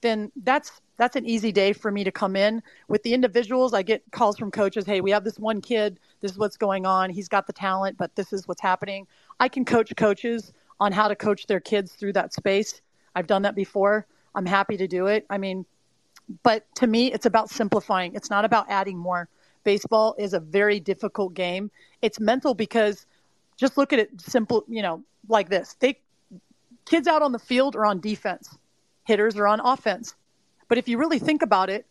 then that's that's an easy day for me to come in with the individuals i get calls from coaches hey we have this one kid this is what's going on he's got the talent but this is what's happening i can coach coaches on how to coach their kids through that space. I've done that before. I'm happy to do it. I mean, but to me, it's about simplifying. It's not about adding more. Baseball is a very difficult game. It's mental because just look at it simple, you know, like this. They kids out on the field are on defense. Hitters are on offense. But if you really think about it,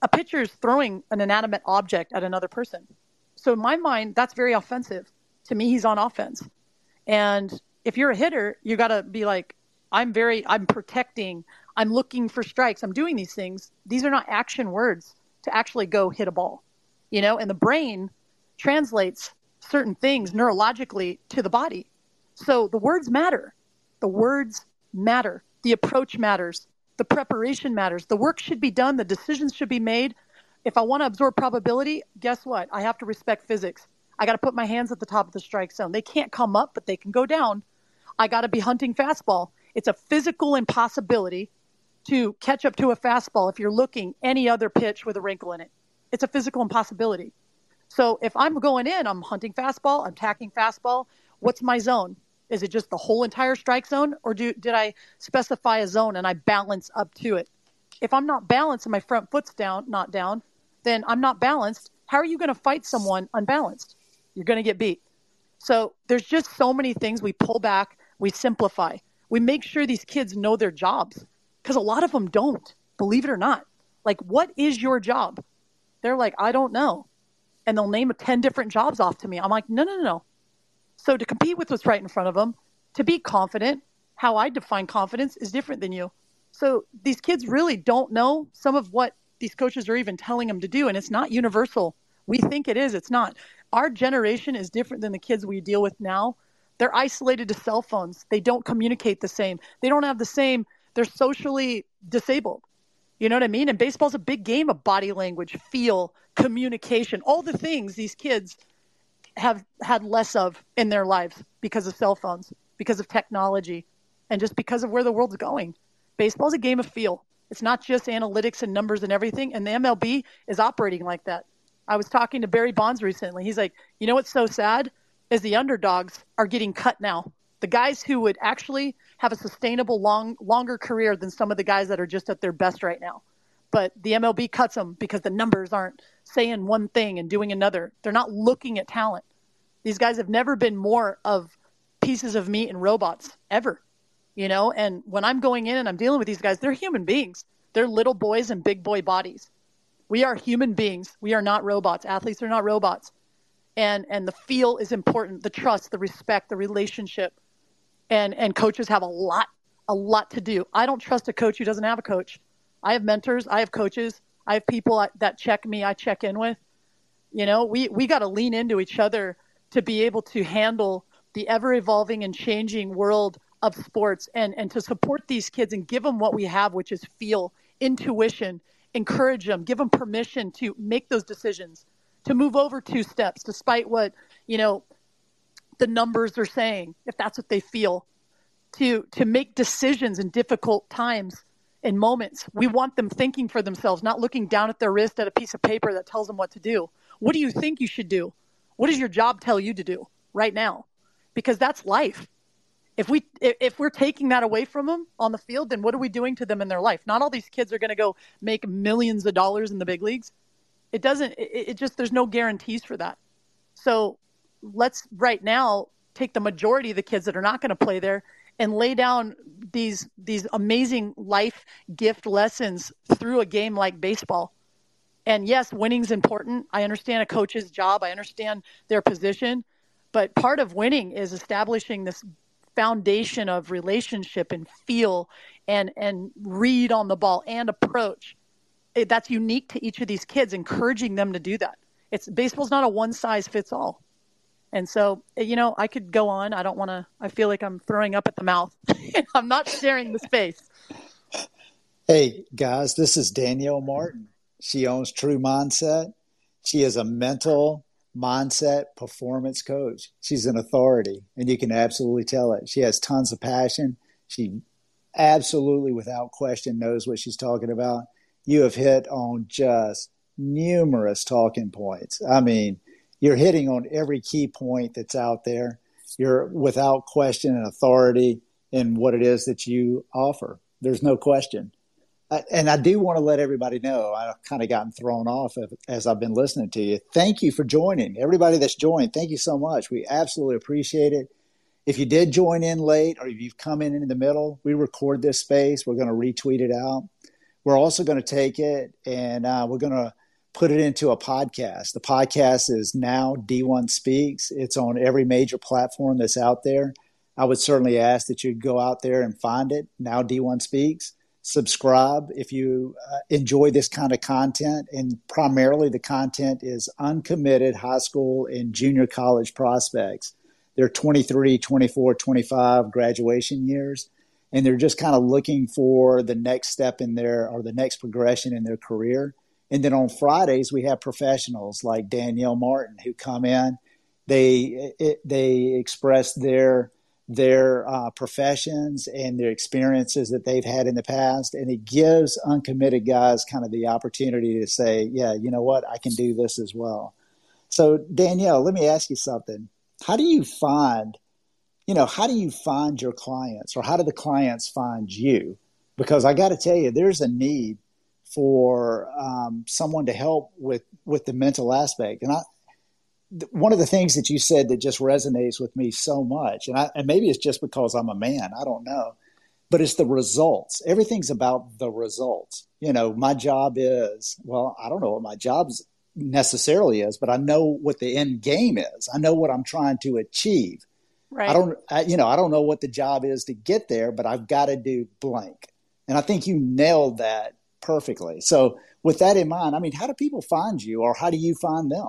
a pitcher is throwing an inanimate object at another person. So in my mind, that's very offensive. To me, he's on offense. And if you're a hitter, you got to be like, I'm very, I'm protecting, I'm looking for strikes, I'm doing these things. These are not action words to actually go hit a ball, you know, and the brain translates certain things neurologically to the body. So the words matter. The words matter. The approach matters. The preparation matters. The work should be done. The decisions should be made. If I want to absorb probability, guess what? I have to respect physics. I got to put my hands at the top of the strike zone. They can't come up, but they can go down. I got to be hunting fastball. It's a physical impossibility to catch up to a fastball if you're looking any other pitch with a wrinkle in it. It's a physical impossibility. So if I'm going in, I'm hunting fastball, I'm tacking fastball. What's my zone? Is it just the whole entire strike zone, or do, did I specify a zone and I balance up to it? If I'm not balanced and my front foot's down, not down, then I'm not balanced. How are you going to fight someone unbalanced? You're going to get beat. So there's just so many things we pull back we simplify. We make sure these kids know their jobs because a lot of them don't, believe it or not. Like, what is your job? They're like, I don't know. And they'll name 10 different jobs off to me. I'm like, no, no, no, no. So to compete with what's right in front of them, to be confident, how I define confidence is different than you. So these kids really don't know some of what these coaches are even telling them to do, and it's not universal. We think it is, it's not. Our generation is different than the kids we deal with now. They're isolated to cell phones. They don't communicate the same. They don't have the same, they're socially disabled. You know what I mean? And baseball's a big game of body language, feel, communication, all the things these kids have had less of in their lives because of cell phones, because of technology, and just because of where the world's going. Baseball's a game of feel. It's not just analytics and numbers and everything. And the MLB is operating like that. I was talking to Barry Bonds recently. He's like, you know what's so sad is the underdogs are getting cut now. The guys who would actually have a sustainable long longer career than some of the guys that are just at their best right now. But the MLB cuts them because the numbers aren't saying one thing and doing another. They're not looking at talent. These guys have never been more of pieces of meat and robots ever you know? And when i'm going in and i'm dealing with these guys they're human beings. They're little boys and big boy bodies. We are human beings. We are not robots. Athletes are not robots. And and the feel is important. The trust the respect the relationship and and coaches have a lot a lot to do. I don't trust a coach who doesn't have a coach. I have mentors i have coaches i have people that check me i check in with. You know we we got to lean into each other to be able to handle the ever evolving and changing world of sports and, and to support these kids and give them what we have, which is feel, intuition, encourage them, give them permission to make those decisions, to move over two steps, despite what, you know, the numbers are saying, if that's what they feel, to, to make decisions in difficult times and moments. We want them thinking for themselves, not looking down at their wrist at a piece of paper that tells them what to do. What do you think you should do? What does your job tell you to do right now? Because that's life if we if we're taking that away from them on the field then what are we doing to them in their life not all these kids are going to go make millions of dollars in the big leagues it doesn't it, it, just there's no guarantees for that so let's right now take the majority of the kids that are not going to play there and lay down these these amazing life gift lessons through a game like baseball. And yes winning's important. I understand a coach's job. I understand their position. But part of winning is establishing this foundation of relationship and feel and and read on the ball and approach. It, that's unique to each of these kids encouraging them to do that. It's baseball's not a one size fits all and so you know i could go on i don't want to i feel like i'm throwing up at the mouth [LAUGHS] i'm not sharing the space
hey guys this is danielle martin she owns true mindset she is a mental mindset performance coach. She's an authority, and you can absolutely tell it. She has tons of passion. She absolutely, without question, knows what she's talking about. You have hit on just numerous talking points. I mean, you're hitting on every key point that's out there. You're without question an authority in what it is that you offer. There's no question and I do want to let everybody know I've kind of gotten thrown off as I've been listening to you. Thank you for joining. Everybody that's joined, thank you so much. We absolutely appreciate it. If you did join in late or if you've come in in the middle, we record this space. We're going to retweet it out. We're also going to take it and uh, we're going to put it into a podcast. The podcast is now D1 Speaks. It's on every major platform that's out there. I would certainly ask that you go out there and find it. Now D1 Speaks subscribe if you uh, enjoy this kind of content. And primarily, the content is uncommitted high school and junior college prospects. They're 23, 24, 25 graduation years, and they're just kind of looking for the next step in their or the next progression in their career. And then on Fridays, we have professionals like Danielle Martin who come in. They it, they express their their uh, professions and their experiences that they've had in the past. And it gives uncommitted guys kind of the opportunity to say, yeah, you know what, I can do this as well. So, Danielle, let me ask you something. How do you find, you know, how do you find your clients or how do the clients find you? Because I got to tell you, there's a need for um, someone to help with with the mental aspect. And I, one of the things that you said that just resonates with me so much, and, I, and maybe it's just because I'm a man, I don't know, but it's the results. Everything's about the results. You know, my job is, well, I don't know what my job necessarily is, but I know what the end game is. I know what I'm trying to achieve. Right. I don't, I, you know, I don't know what the job is to get there, but I've got to do blank. And I think you nailed that perfectly. So, with that in mind, I mean, how do people find you, or how do you find them?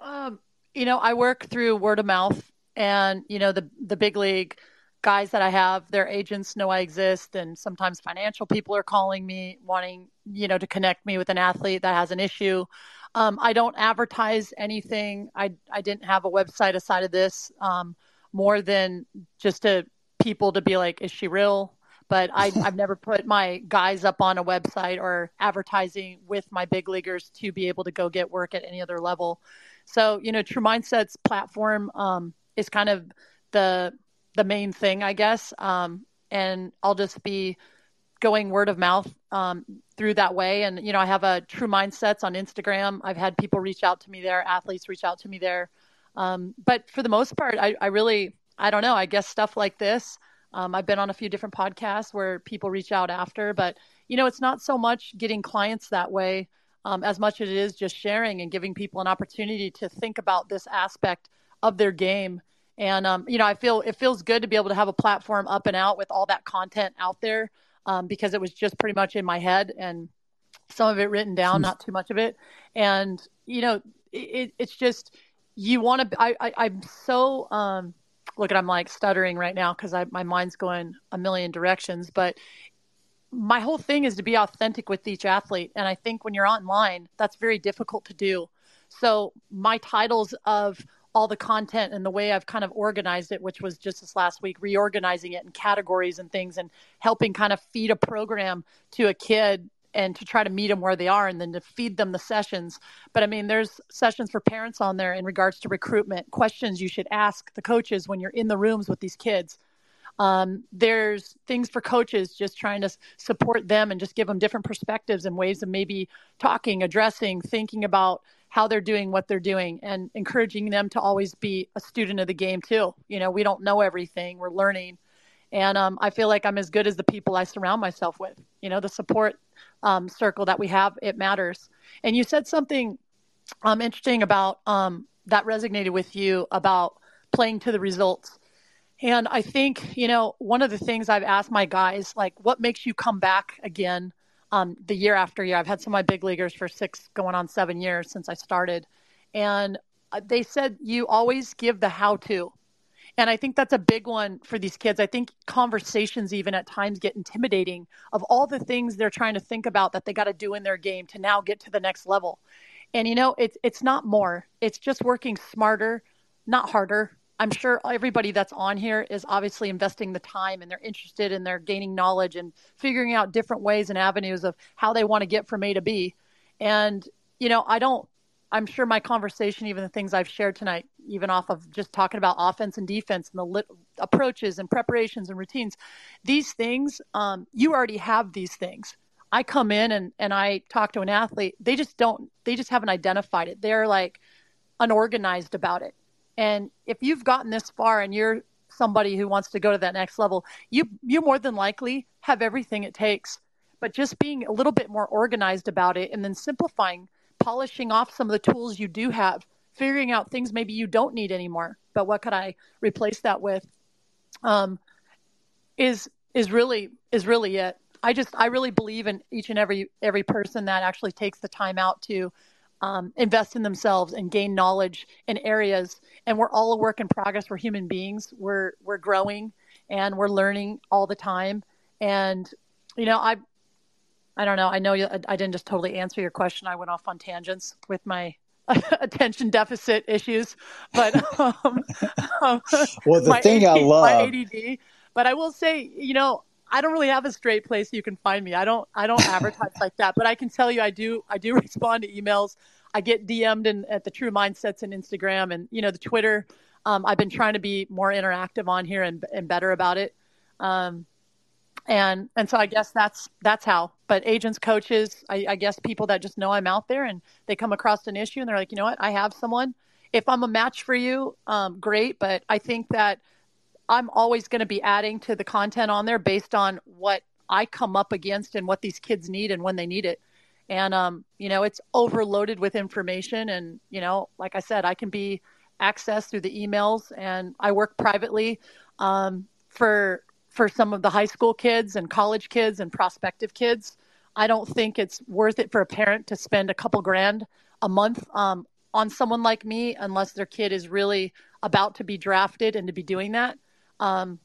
Um, you know, I work through word of mouth, and you know, the the big league guys that I have, their agents know I exist, and sometimes financial people are calling me, wanting you know to connect me with an athlete that has an issue. Um, I don't advertise anything. I I didn't have a website aside of this um, more than just to people to be like, is she real? But I, [LAUGHS] I've never put my guys up on a website or advertising with my big leaguers to be able to go get work at any other level. So you know, True Mindsets platform um, is kind of the the main thing, I guess. Um, and I'll just be going word of mouth um, through that way. And, you know, I have a True Mindsets on Instagram. I've had people reach out to me there, athletes reach out to me there. Um, but for the most part, I, I, really, I don't know, I guess stuff like this. Um, I've been on a few different podcasts where people reach out after, but, you know, it's not so much getting clients that way um, as much as it is just sharing and giving people an opportunity to think about this aspect of their game and um, you know, I feel it feels good to be able to have a platform up and out with all that content out there um, because it was just pretty much in my head and some of it written down, not too much of it. And you know, it, it's just you want to. I, I I'm so um, look at I'm like stuttering right now because my mind's going a million directions, but my whole thing is to be authentic with each athlete. And I think when you're online, that's very difficult to do. So my titles of all the content and the way I've kind of organized it, which was just this last week, reorganizing it in categories and things and helping kind of feed a program to a kid and to try to meet them where they are and then to feed them the sessions. But I mean, there's sessions for parents on there in regards to recruitment, questions you should ask the coaches when you're in the rooms with these kids. Um, there's things for coaches just trying to support them and just give them different perspectives and ways of maybe talking, addressing, thinking about how they're doing what they're doing and encouraging them to always be a student of the game too. You know, we don't know everything, we're learning. And um, I feel like I'm as good as the people I surround myself with. You know, the support um, circle that we have, it matters. And you said something um, interesting about um, that resonated with you about playing to the results. And I think, you know, one of the things I've asked my guys, like, what makes you come back again um, the year after year. I've had some of my big leaguers for six, going on seven years since I started. And uh, they said you always give the how to. And I think that's a big one for these kids. I think conversations even at times get intimidating of all the things they're trying to think about that they got to do in their game to now get to the next level. And you know, it's it's not more. It's just working smarter, not harder, I'm sure everybody that's on here is obviously investing the time and they're interested and they're gaining knowledge and figuring out different ways and avenues of how they want to get from A to B. And, you know, I don't, I'm sure my conversation, even the things I've shared tonight, even off of just talking about offense and defense and the lit- approaches and preparations and routines, these things, um, you already have these things. I come in and, and I talk to an athlete, they just don't, they just haven't identified it. They're like unorganized about it and if you've gotten this far and you're somebody who wants to go to that next level, you you more than likely have everything it takes. But just being a little bit more organized about it and then simplifying, polishing off some of the tools you do have, figuring out things maybe you don't need anymore. But what could I replace that with? Um, is is really is really it. I just I really believe in each and every every person that actually takes the time out to um, invest in themselves and gain knowledge in areas. And we're all a work in progress. We're human beings. We're we're growing and we're learning all the time. And you know, I I don't know. I know you, I didn't just totally answer your question. I went off on tangents with my [LAUGHS] attention deficit issues, but [LAUGHS] um,
um, well, the thing I love my
ADD. But I will say, you know, I don't really have a straight place you can find me. I don't I don't advertise like that, but I can tell you I do I do [LAUGHS] respond to emails. I get DM'd in, at the True Mindsets and Instagram and you know the Twitter. Um, I've been trying to be more interactive on here and, and better about it. Um, and and so I guess that's that's how. But agents, coaches, I, I guess people that just know I'm out there and they come across an issue and they're like, you know what, I have someone. If I'm a match for you, um, great. But I think that I'm always going to be adding to the content on there based on what I come up against and what these kids need and when they need it. And um, you know, it's overloaded with information and, you know, like I said, I can be accessed through the emails, and I work privately um, for for some of the high school kids and college kids and prospective kids. I don't think it's worth it for a parent to spend a couple grand a month um, on someone like me unless their kid is really about to be drafted and to be doing that. Um,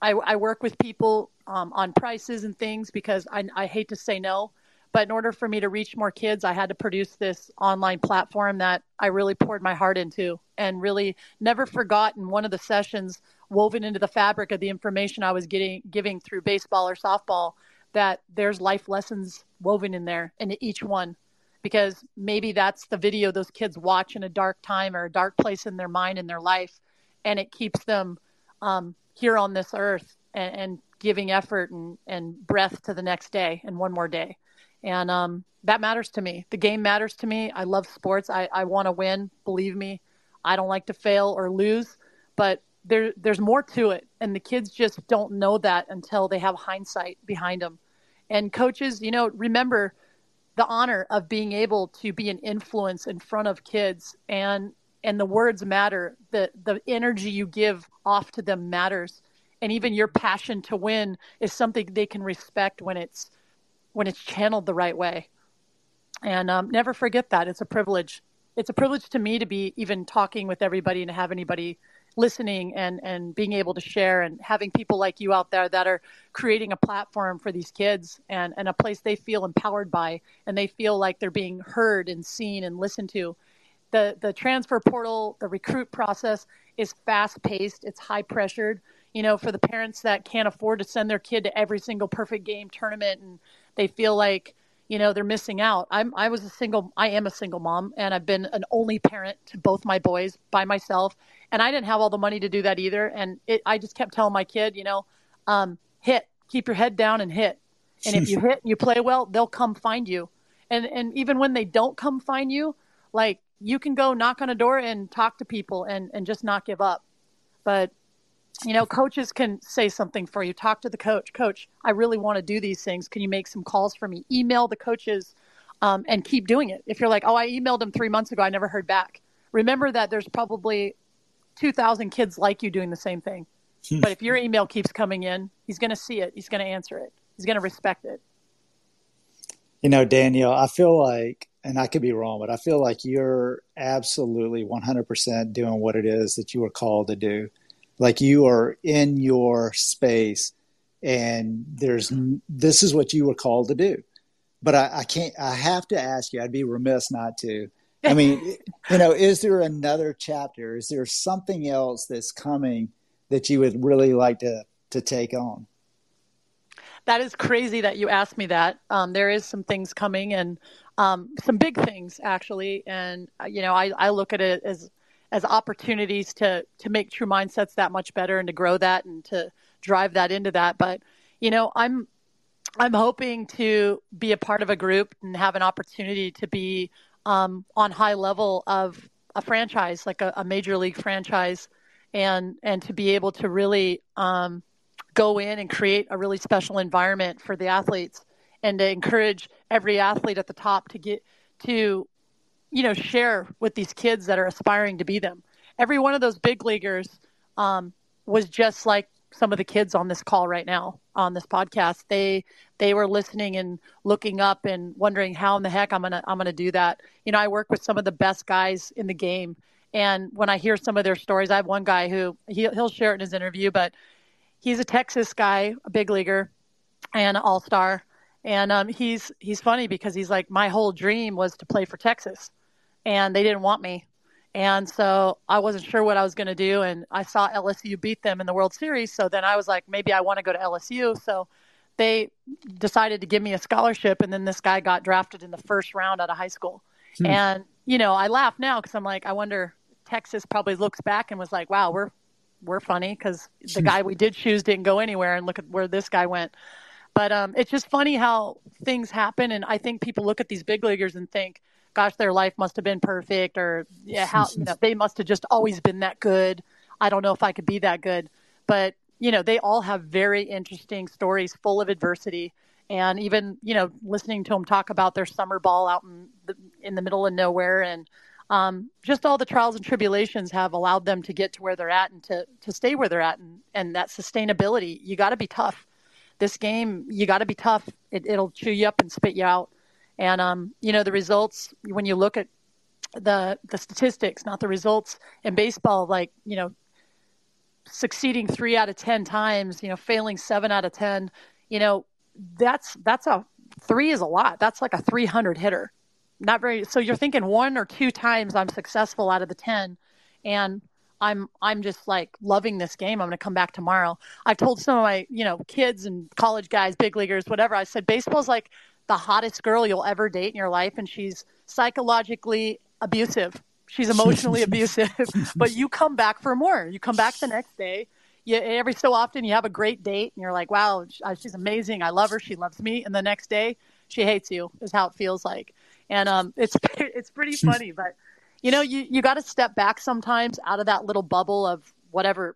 I, I, work with people um, on prices and things because I, I hate to say no. But in order for me to reach more kids, I had to produce this online platform that I really poured my heart into and really never forgot in one of the sessions woven into the fabric of the information I was getting giving through baseball or softball that there's life lessons woven in there in each one. Because maybe that's the video those kids watch in a dark time or a dark place in their mind in their life and it keeps them um, here on this earth and, and, giving effort and, and breath to the next day and one more day and um, that matters to me. The game matters to me. I love sports. I, I want to win believe me. I don't like to fail or lose but there, there's more to it. And the kids just don't know that until they have hindsight behind them and coaches you know remember the honor of being able to be an influence in front of kids. And and the words matter. The the energy you give off to them matters. And even your passion to win is something they can respect when it's when it's channeled the right way. And um, never forget that. It's a privilege. It's a privilege to me to be even talking with everybody and to have anybody listening and and being able to share and having people like you out there that are creating a platform for these kids and and a place they feel empowered by and they feel like they're being heard and seen and listened to. The the transfer portal the recruit process is fast paced it's high pressured you know for the parents that can't afford to send their kid to every single perfect game tournament and they feel like you know they're missing out. I'm i was a single i am a single mom and i've been an only parent to both my boys by myself and i didn't have all the money to do that either. And it, i just kept telling my kid you know um, hit keep your head down and hit. And if you [LAUGHS] hit and you play well they'll come find you. And and even when they don't come find you like you can go knock on a door and talk to people and and just not give up. But you know, coaches can say something for you. Talk to the coach. Coach, I really want to do these things. Can you make some calls for me? Email the coaches um, and keep doing it. If you're like, oh, I emailed them three months ago, I never heard back. Remember that there's probably 2,000 kids like you doing the same thing. Hmm. but if your email keeps coming in, he's going to see it. He's going to answer it. He's going to respect it.
You know, Danielle, I feel like, and I could be wrong, but I feel like you're absolutely 100% doing what it is that you were called to do like you are in your space and there's this is what you were called to do. But I, I, can't i have to ask you i'd be remiss not to. I mean [LAUGHS] you know is there another chapter? Is there something else that's coming that you would really like to to take on?
That is crazy that you asked me that. Um, there is some things coming and um, some big things actually. And uh, you know I, I look at it as as opportunities to to make true mindsets that much better and to grow that and to drive that into that. But you know i'm i'm hoping to be a part of a group and have an opportunity to be um, on high level of a franchise like a, a, major league franchise and and to be able to really um, go in and create a really special environment for the athletes and to encourage every athlete at the top to get to you know, share with these kids that are aspiring to be them. Every one of those big leaguers um, was just like some of the kids on this call right now on this podcast. They they were listening and looking up and wondering how in the heck I'm gonna I'm gonna do that. You know, I work with some of the best guys in the game, and when I hear some of their stories, I have one guy who he, he'll share it in his interview, but he's a Texas guy, a big leaguer, and all star. And um, he's he's funny because he's like my whole dream was to play for Texas and they didn't want me. And so I wasn't sure what I was going to do. And I saw LSU beat them in the World Series. So then I was like, maybe I want to go to LSU. So they decided to give me a scholarship. And then this guy got drafted in the first round out of high school. Hmm. And, you know, I laugh now because I'm like, I wonder, Texas probably looks back and was like, wow, we're, we're funny because the guy we did choose didn't go anywhere. And look at where this guy went. But um, it's just funny how things happen. And I think people look at these big leaguers and think, gosh, their life must have been perfect, or yeah, how you know they must have just always been that good. I don't know if I could be that good, but you know, they all have very interesting stories full of adversity. And even you know, listening to them talk about their summer ball out in the in the middle of nowhere, and um, just all the trials and tribulations have allowed them to get to where they're at and to, to stay where they're at. And, and that sustainability, you got to be tough. This game, you got to be tough. It, it'll chew you up and spit you out. And, um, you know, the results, when you look at the, the statistics, not the results in baseball, like, you know, succeeding three out of 10 times, you know, failing seven out of 10, you know, that's, that's a three is a lot. That's like a 300 hitter. Not very so you're thinking one or two times i'm successful out of the 10 and i'm i'm just like loving this game. I'm going to come back tomorrow. I've told some of my you know kids and college guys big leaguers whatever. I said baseball's like the hottest girl you'll ever date in your life and she's psychologically abusive. She's emotionally [LAUGHS] abusive. But you come back for more. You come back the next day. You, every so often you have a great date and you're like wow she's amazing. I love her. She loves me. And the next day she hates you is how it feels like. And um, it's [LAUGHS] it's pretty [LAUGHS] funny. but you know, you you got to step back sometimes out of that little bubble of whatever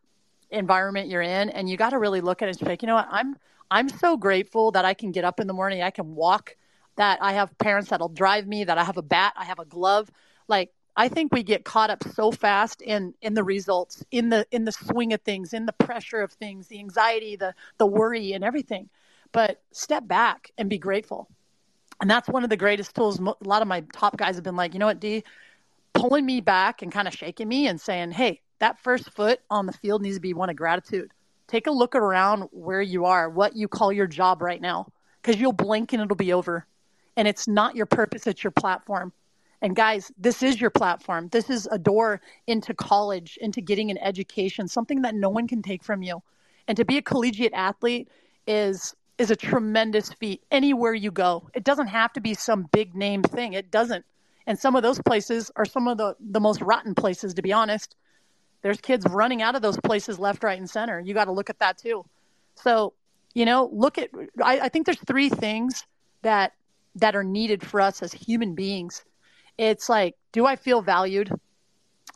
environment you're in, and you got to really look at it and say, you know what, I'm I'm so grateful that I can get up in the morning, I can walk, that I have parents that'll drive me, that I have a bat, I have a glove, like. I think we get caught up so fast in in the results, in the in the swing of things, in the pressure of things, the anxiety, the the worry, and everything. But step back and be grateful and that's one of the greatest tools. A lot of my top guys have been like, you know what, D, pulling me back and kind of shaking me and saying, hey, that first foot on the field needs to be one of gratitude. Take a look around where you are, what you call your job right now, because you'll blink and it'll be over. And it's not your purpose, it's your platform. And guys, this is your platform. This is a door into college, into getting an education, something that no one can take from you. And to be a collegiate athlete is is a tremendous feat anywhere you go. It doesn't have to be some big name thing. It doesn't. And some of those places are some of the, the most rotten places, to be honest. There's kids running out of those places left, right, and center. You got to look at that too. So, you know, look at, I, I think there's three things that, that are needed for us as human beings. It's like, do I feel valued?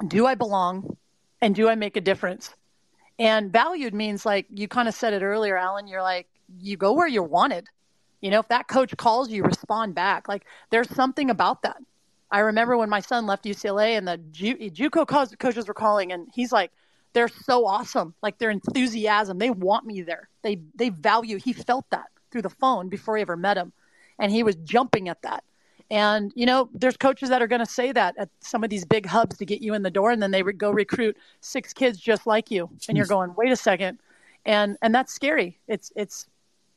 Do I belong? And do I make a difference? And valued means like you kind of said it earlier, Alan. You're like, you go where you're wanted. You know, if that coach calls you, respond back. Like there's something about that. I remember when my son left UCLA and the Ju- JUCO co- coaches were calling, and he's like, "They're so awesome! Like their enthusiasm. They want me there. They they value." He felt that through the phone before he ever met him, and he was jumping at that. And you know, there's coaches that are going to say that at some of these big hubs to get you in the door, and then they re- go recruit six kids just like you, and you're going, "Wait a second. and and that's scary. It's it's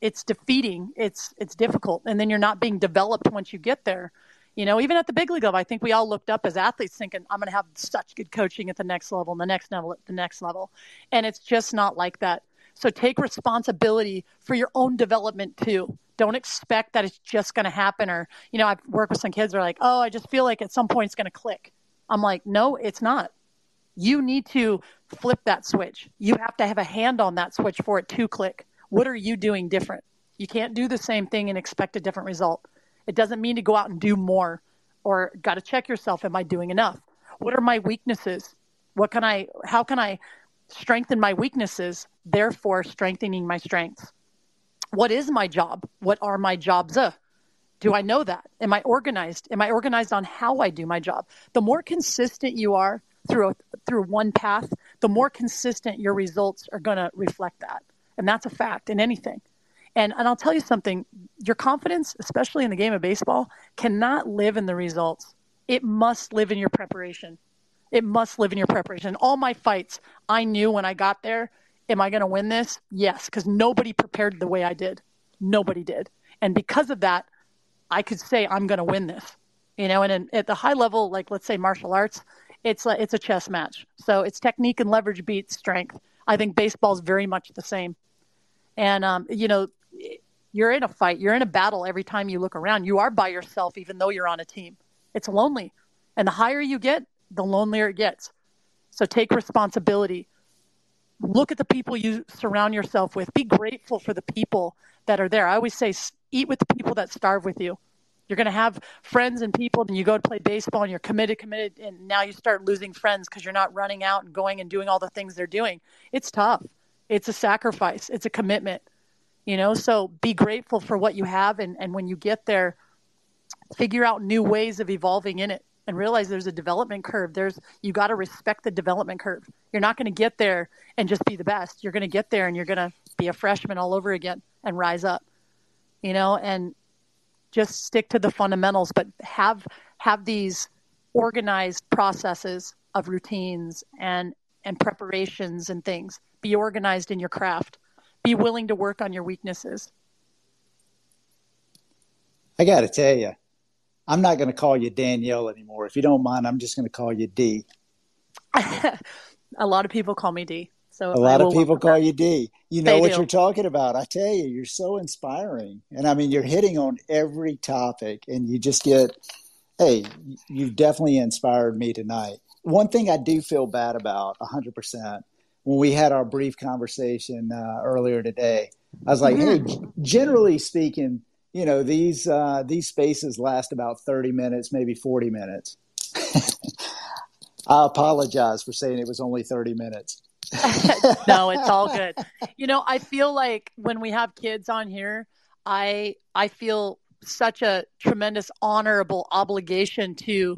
it's defeating. It's it's difficult, and then you're not being developed once you get there. You know, even at the big league level, I think we all looked up as athletes thinking, I'm going to have such good coaching at the next level and the next level at the next level. And it's just not like that. So take responsibility for your own development too. Don't expect that it's just going to happen. Or, you know, I've worked with some kids who are like, oh, I just feel like at some point it's going to click. I'm like, no, it's not. You need to flip that switch. You have to have a hand on that switch for it to click. What are you doing different? You can't do the same thing and expect a different result. It doesn't mean to go out and do more or got to check yourself am I doing enough? What are my weaknesses? What can I how can I strengthen my weaknesses, therefore strengthening my strengths? What is my job? What are my jobs? Uh, do I know that? Am I organized? Am I organized on how I do my job? The more consistent you are through a, through one path, the more consistent your results are going to reflect that. And that's a fact in anything. And, and I'll tell you something your confidence, especially in the game of baseball, cannot live in the results. It must live in your preparation. It must live in your preparation. All my fights, I knew when I got there, am I going to win this? Yes, because nobody prepared the way I did. Nobody did. And because of that, I could say I'm going to win this. You know, and in, at the high level, like let's say martial arts, it's a, it's a chess match. So it's technique and leverage beats strength. I think baseball is very much the same. And, um, you know, you're in a fight, you're in a battle every time you look around. You are by yourself, even though you're on a team. It's lonely. And the higher you get, the lonelier it gets. So take responsibility. Look at the people you surround yourself with. Be grateful for the people that are there. I always say, eat with the people that starve with you. You're going to have friends and people, and you go to play baseball and you're committed, committed, and now you start losing friends because you're not running out and going and doing all the things they're doing. It's tough. It's a sacrifice, it's a commitment, you know. So be grateful for what you have, and, and when you get there, figure out new ways of evolving in it. and realize there's a development curve. There's you got to respect the development curve. You're not going to get there and just be the best. You're going to get there and you're going to be a freshman all over again and rise up. You know, and just stick to the fundamentals, but have have these organized processes of routines and and preparations and things. Be organized in your craft. Be willing to work on your weaknesses.
I got to tell you, I'm not going to call you Danielle anymore. If you don't mind, I'm just going to call you D. [LAUGHS]
a lot of people call me D. So
a lot of people call that. you D. You know they what do. you're talking about. I tell you, you're so inspiring. And I mean, you're hitting on every topic and you just get, hey, you've definitely inspired me tonight. One thing I do feel bad about 100% when we had our brief conversation uh, earlier today, I was like, mm-hmm. hey, generally speaking, you know these uh, these spaces last about 30 minutes maybe 40 minutes. [LAUGHS] I apologize for saying it was only 30 minutes. [LAUGHS]
No it's all [LAUGHS] good. You know i feel like when we have kids on here i i feel such a tremendous honorable obligation to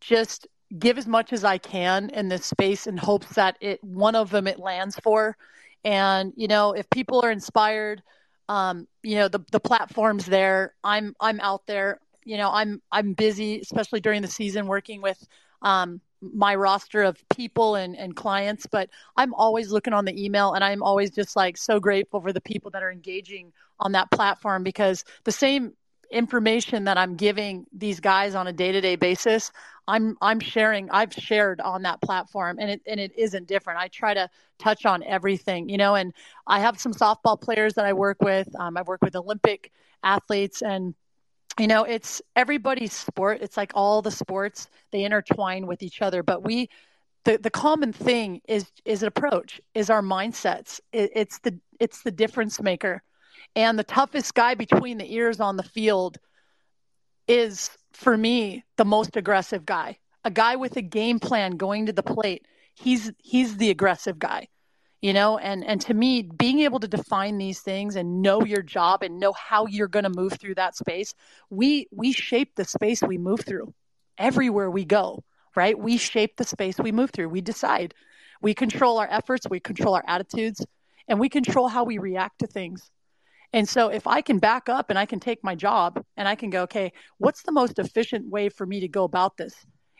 just give as much as i can in this space in hopes that it one of them it lands for and you know if people are inspired um, you know the the platforms there. I'm I'm out there. You know I'm I'm busy, especially during the season, working with um, my roster of people and, and clients. But I'm always looking on the email, and I'm always just like so grateful for the people that are engaging on that platform because the same information that I'm giving these guys on a day-to-day basis, I'm I'm sharing I've shared on that platform and it and it isn't different. I try to touch on everything, you know, and I have some softball players that I work with. Um, I work with Olympic athletes and you know, it's everybody's sport. It's like all the sports, they intertwine with each other, but we the, the common thing is is an approach, is our mindsets. It, it's the it's the difference maker and the toughest guy between the ears on the field is, for me, the most aggressive guy. A guy with a game plan going to the plate. He's he's the aggressive guy. You know, and and to me, being able to define these things and know your job and know how you're going to move through that space, we we shape the space we move through everywhere we go, right? We shape the space we move through. We decide. We control our efforts, we control our attitudes, and we control how we react to things. And so if I can back up and I can take my job and I can go, okay, what's the most efficient way for me to go about this?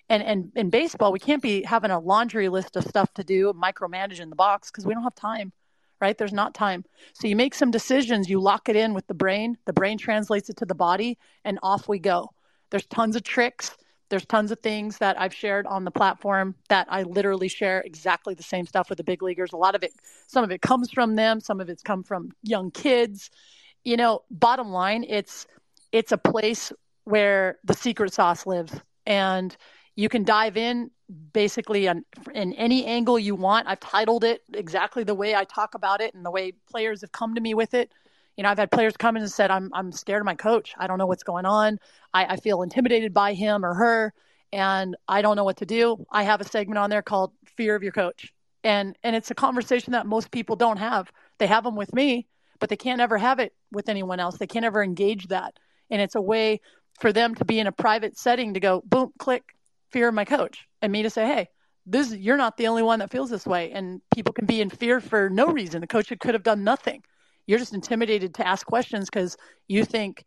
And and in baseball, we can't be having a laundry list of stuff to do, micromanaging the box because we don't have time, right? There's not time. So you make some decisions, you lock it in with the brain, the brain translates it to the body, and off we go. There's tons of tricks there's tons of things that I've shared on the platform that I literally share exactly the same stuff with the big leaguers. A lot of it, some of it comes from them, some of it's come from young kids. You know, bottom line, it's it's a place where the secret sauce lives, and you can dive in basically on, in any angle you want. I've titled it exactly the way I talk about it and the way players have come to me with it you know, I've had players come in and said, I'm, I'm scared of my coach. I don't know what's going on. I, I feel intimidated by him or her, and I don't know what to do. I have a segment on there called Fear of Your Coach. And, and it's a conversation that most people don't have. They have them with me, but they can't ever have it with anyone else. They can't ever engage that. And it's a way for them to be in a private setting to go, boom, click, fear of my coach, and me to say, hey, this you're not the only one that feels this way. And people can be in fear for no reason. The coach could have done nothing you're just intimidated to ask questions because you think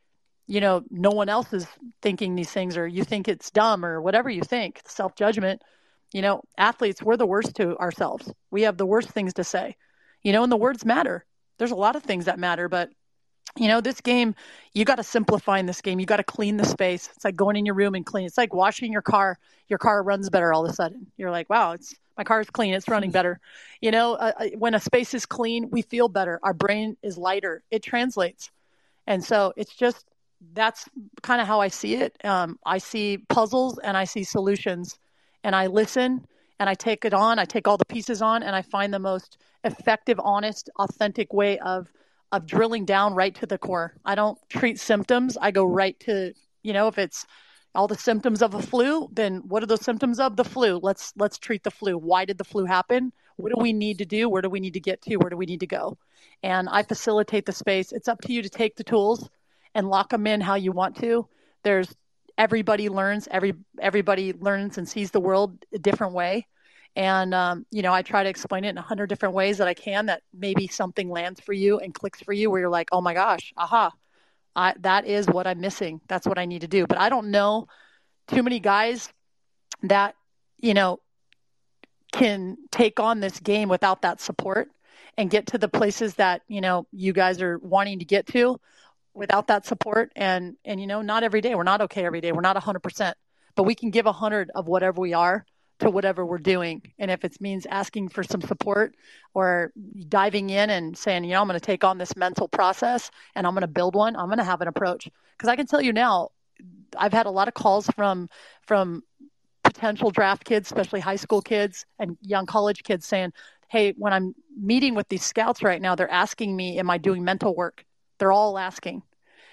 you know no one else is thinking these things or you think it's dumb or whatever you think self-judgment. You know athletes we're the worst to ourselves. We have the worst things to say you know and the words matter. There's a lot of things that matter but you know this game you got to simplify in this game. You got to clean the space. It's like going in your room and clean. It's like washing your car. Your car runs better all of a sudden. You're like wow it's my car is clean. It's running better. You know uh, uh, when a space is clean we feel better. Our brain is lighter. It translates. And so it's just that's kind of how i see it. Um, i see puzzles and i see solutions. And i listen and i take it on. I take all the pieces on and i find the most effective honest authentic way of of drilling down right to the core. I don't treat symptoms. I go right to you know if it's all the symptoms of a flu then what are the symptoms of? The flu. Let's let's treat the flu. Why did the flu happen? What do we need to do? Where do we need to get to? Where do we need to go? And i facilitate the space. It's up to you to take the tools and lock them in how you want to. There's everybody learns every everybody learns and sees the world a different way. And um, you know i try to explain it in a hundred different ways that i can that maybe something lands for you and clicks for you where you're like oh my gosh aha I, that is what i'm missing. That's what i need to do. But i don't know too many guys that you know can take on this game without that support and get to the places that you know you guys are wanting to get to without that support. And and you know not every day. We're not okay every day. We're not 100% but we can give 100 of whatever we are to whatever we're doing. And if it means asking for some support or diving in and saying you know i'm going to take on this mental process and i'm going to build one i'm going to have an approach. Because i can tell you now i've had a lot of calls from from potential draft kids especially high school kids and young college kids saying hey when i'm meeting with these scouts right now they're asking me am i doing mental work? They're all asking.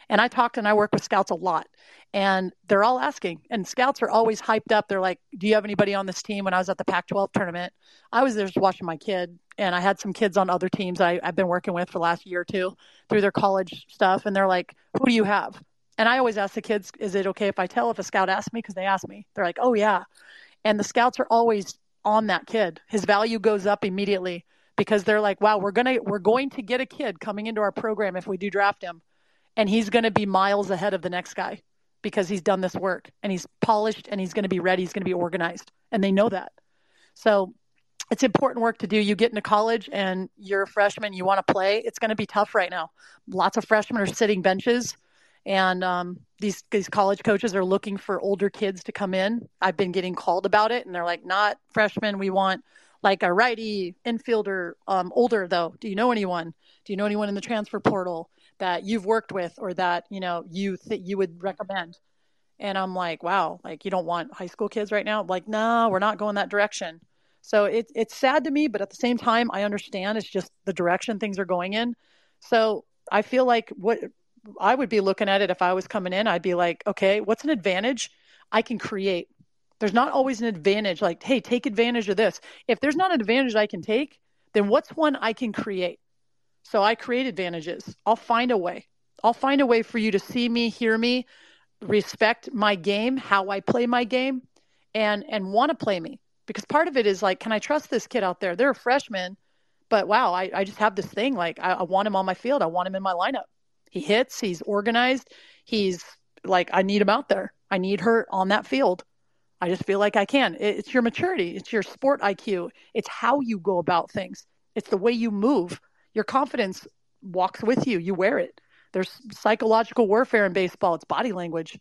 And I talk and I work with scouts a lot. And they're all asking. And scouts are always hyped up. They're like, Do you have anybody on this team? When I was at the Pac 12 tournament, I was there just watching my kid. And I had some kids on other teams I, I've been working with for the last year or two through their college stuff. And they're like, Who do you have? And I always ask the kids, Is it okay if I tell if a scout asks me? Because they ask me. They're like, Oh, yeah. And the scouts are always on that kid. His value goes up immediately because they're like, wow, we're gonna we're going to get a kid coming into our program if we do draft him, and he's going to be miles ahead of the next guy because he's done this work and he's polished and he's going to be ready. He's going to be organized, and they know that. So it's important work to do. You get into college and you're a freshman, you want to play. It's going to be tough right now. Lots of freshmen are sitting benches, and um, these these college coaches are looking for older kids to come in. I've been getting called about it, and they're like, "Not freshmen. We want like a righty infielder, um, older though. Do you know anyone? Do you know anyone in the transfer portal that you've worked with or that you know you th- you would recommend? And I'm like, wow, like you don't want high school kids right now? Like, no, we're not going that direction. So it, it's sad to me, but at the same time, I understand it's just the direction things are going in. So I feel like what I would be looking at it if I was coming in, I'd be like, okay, what's an advantage I can create? There's not always an advantage like, hey, take advantage of this. If there's not an advantage I can take, then what's one I can create? So I create advantages. I'll find a way. I'll find a way for you to see me, hear me, respect my game, how I play my game, and and want to play me. Because part of it is like, can I trust this kid out there? They're a freshman, but wow, I, I just have this thing. Like I, I want him on my field. I want him in my lineup. He hits, he's organized, he's like I need him out there. I need her on that field. I just feel like I can. It's your maturity, it's your sport IQ, it's how you go about things, it's the way you move. Your confidence walks with you, you wear it. There's psychological warfare in baseball, it's body language,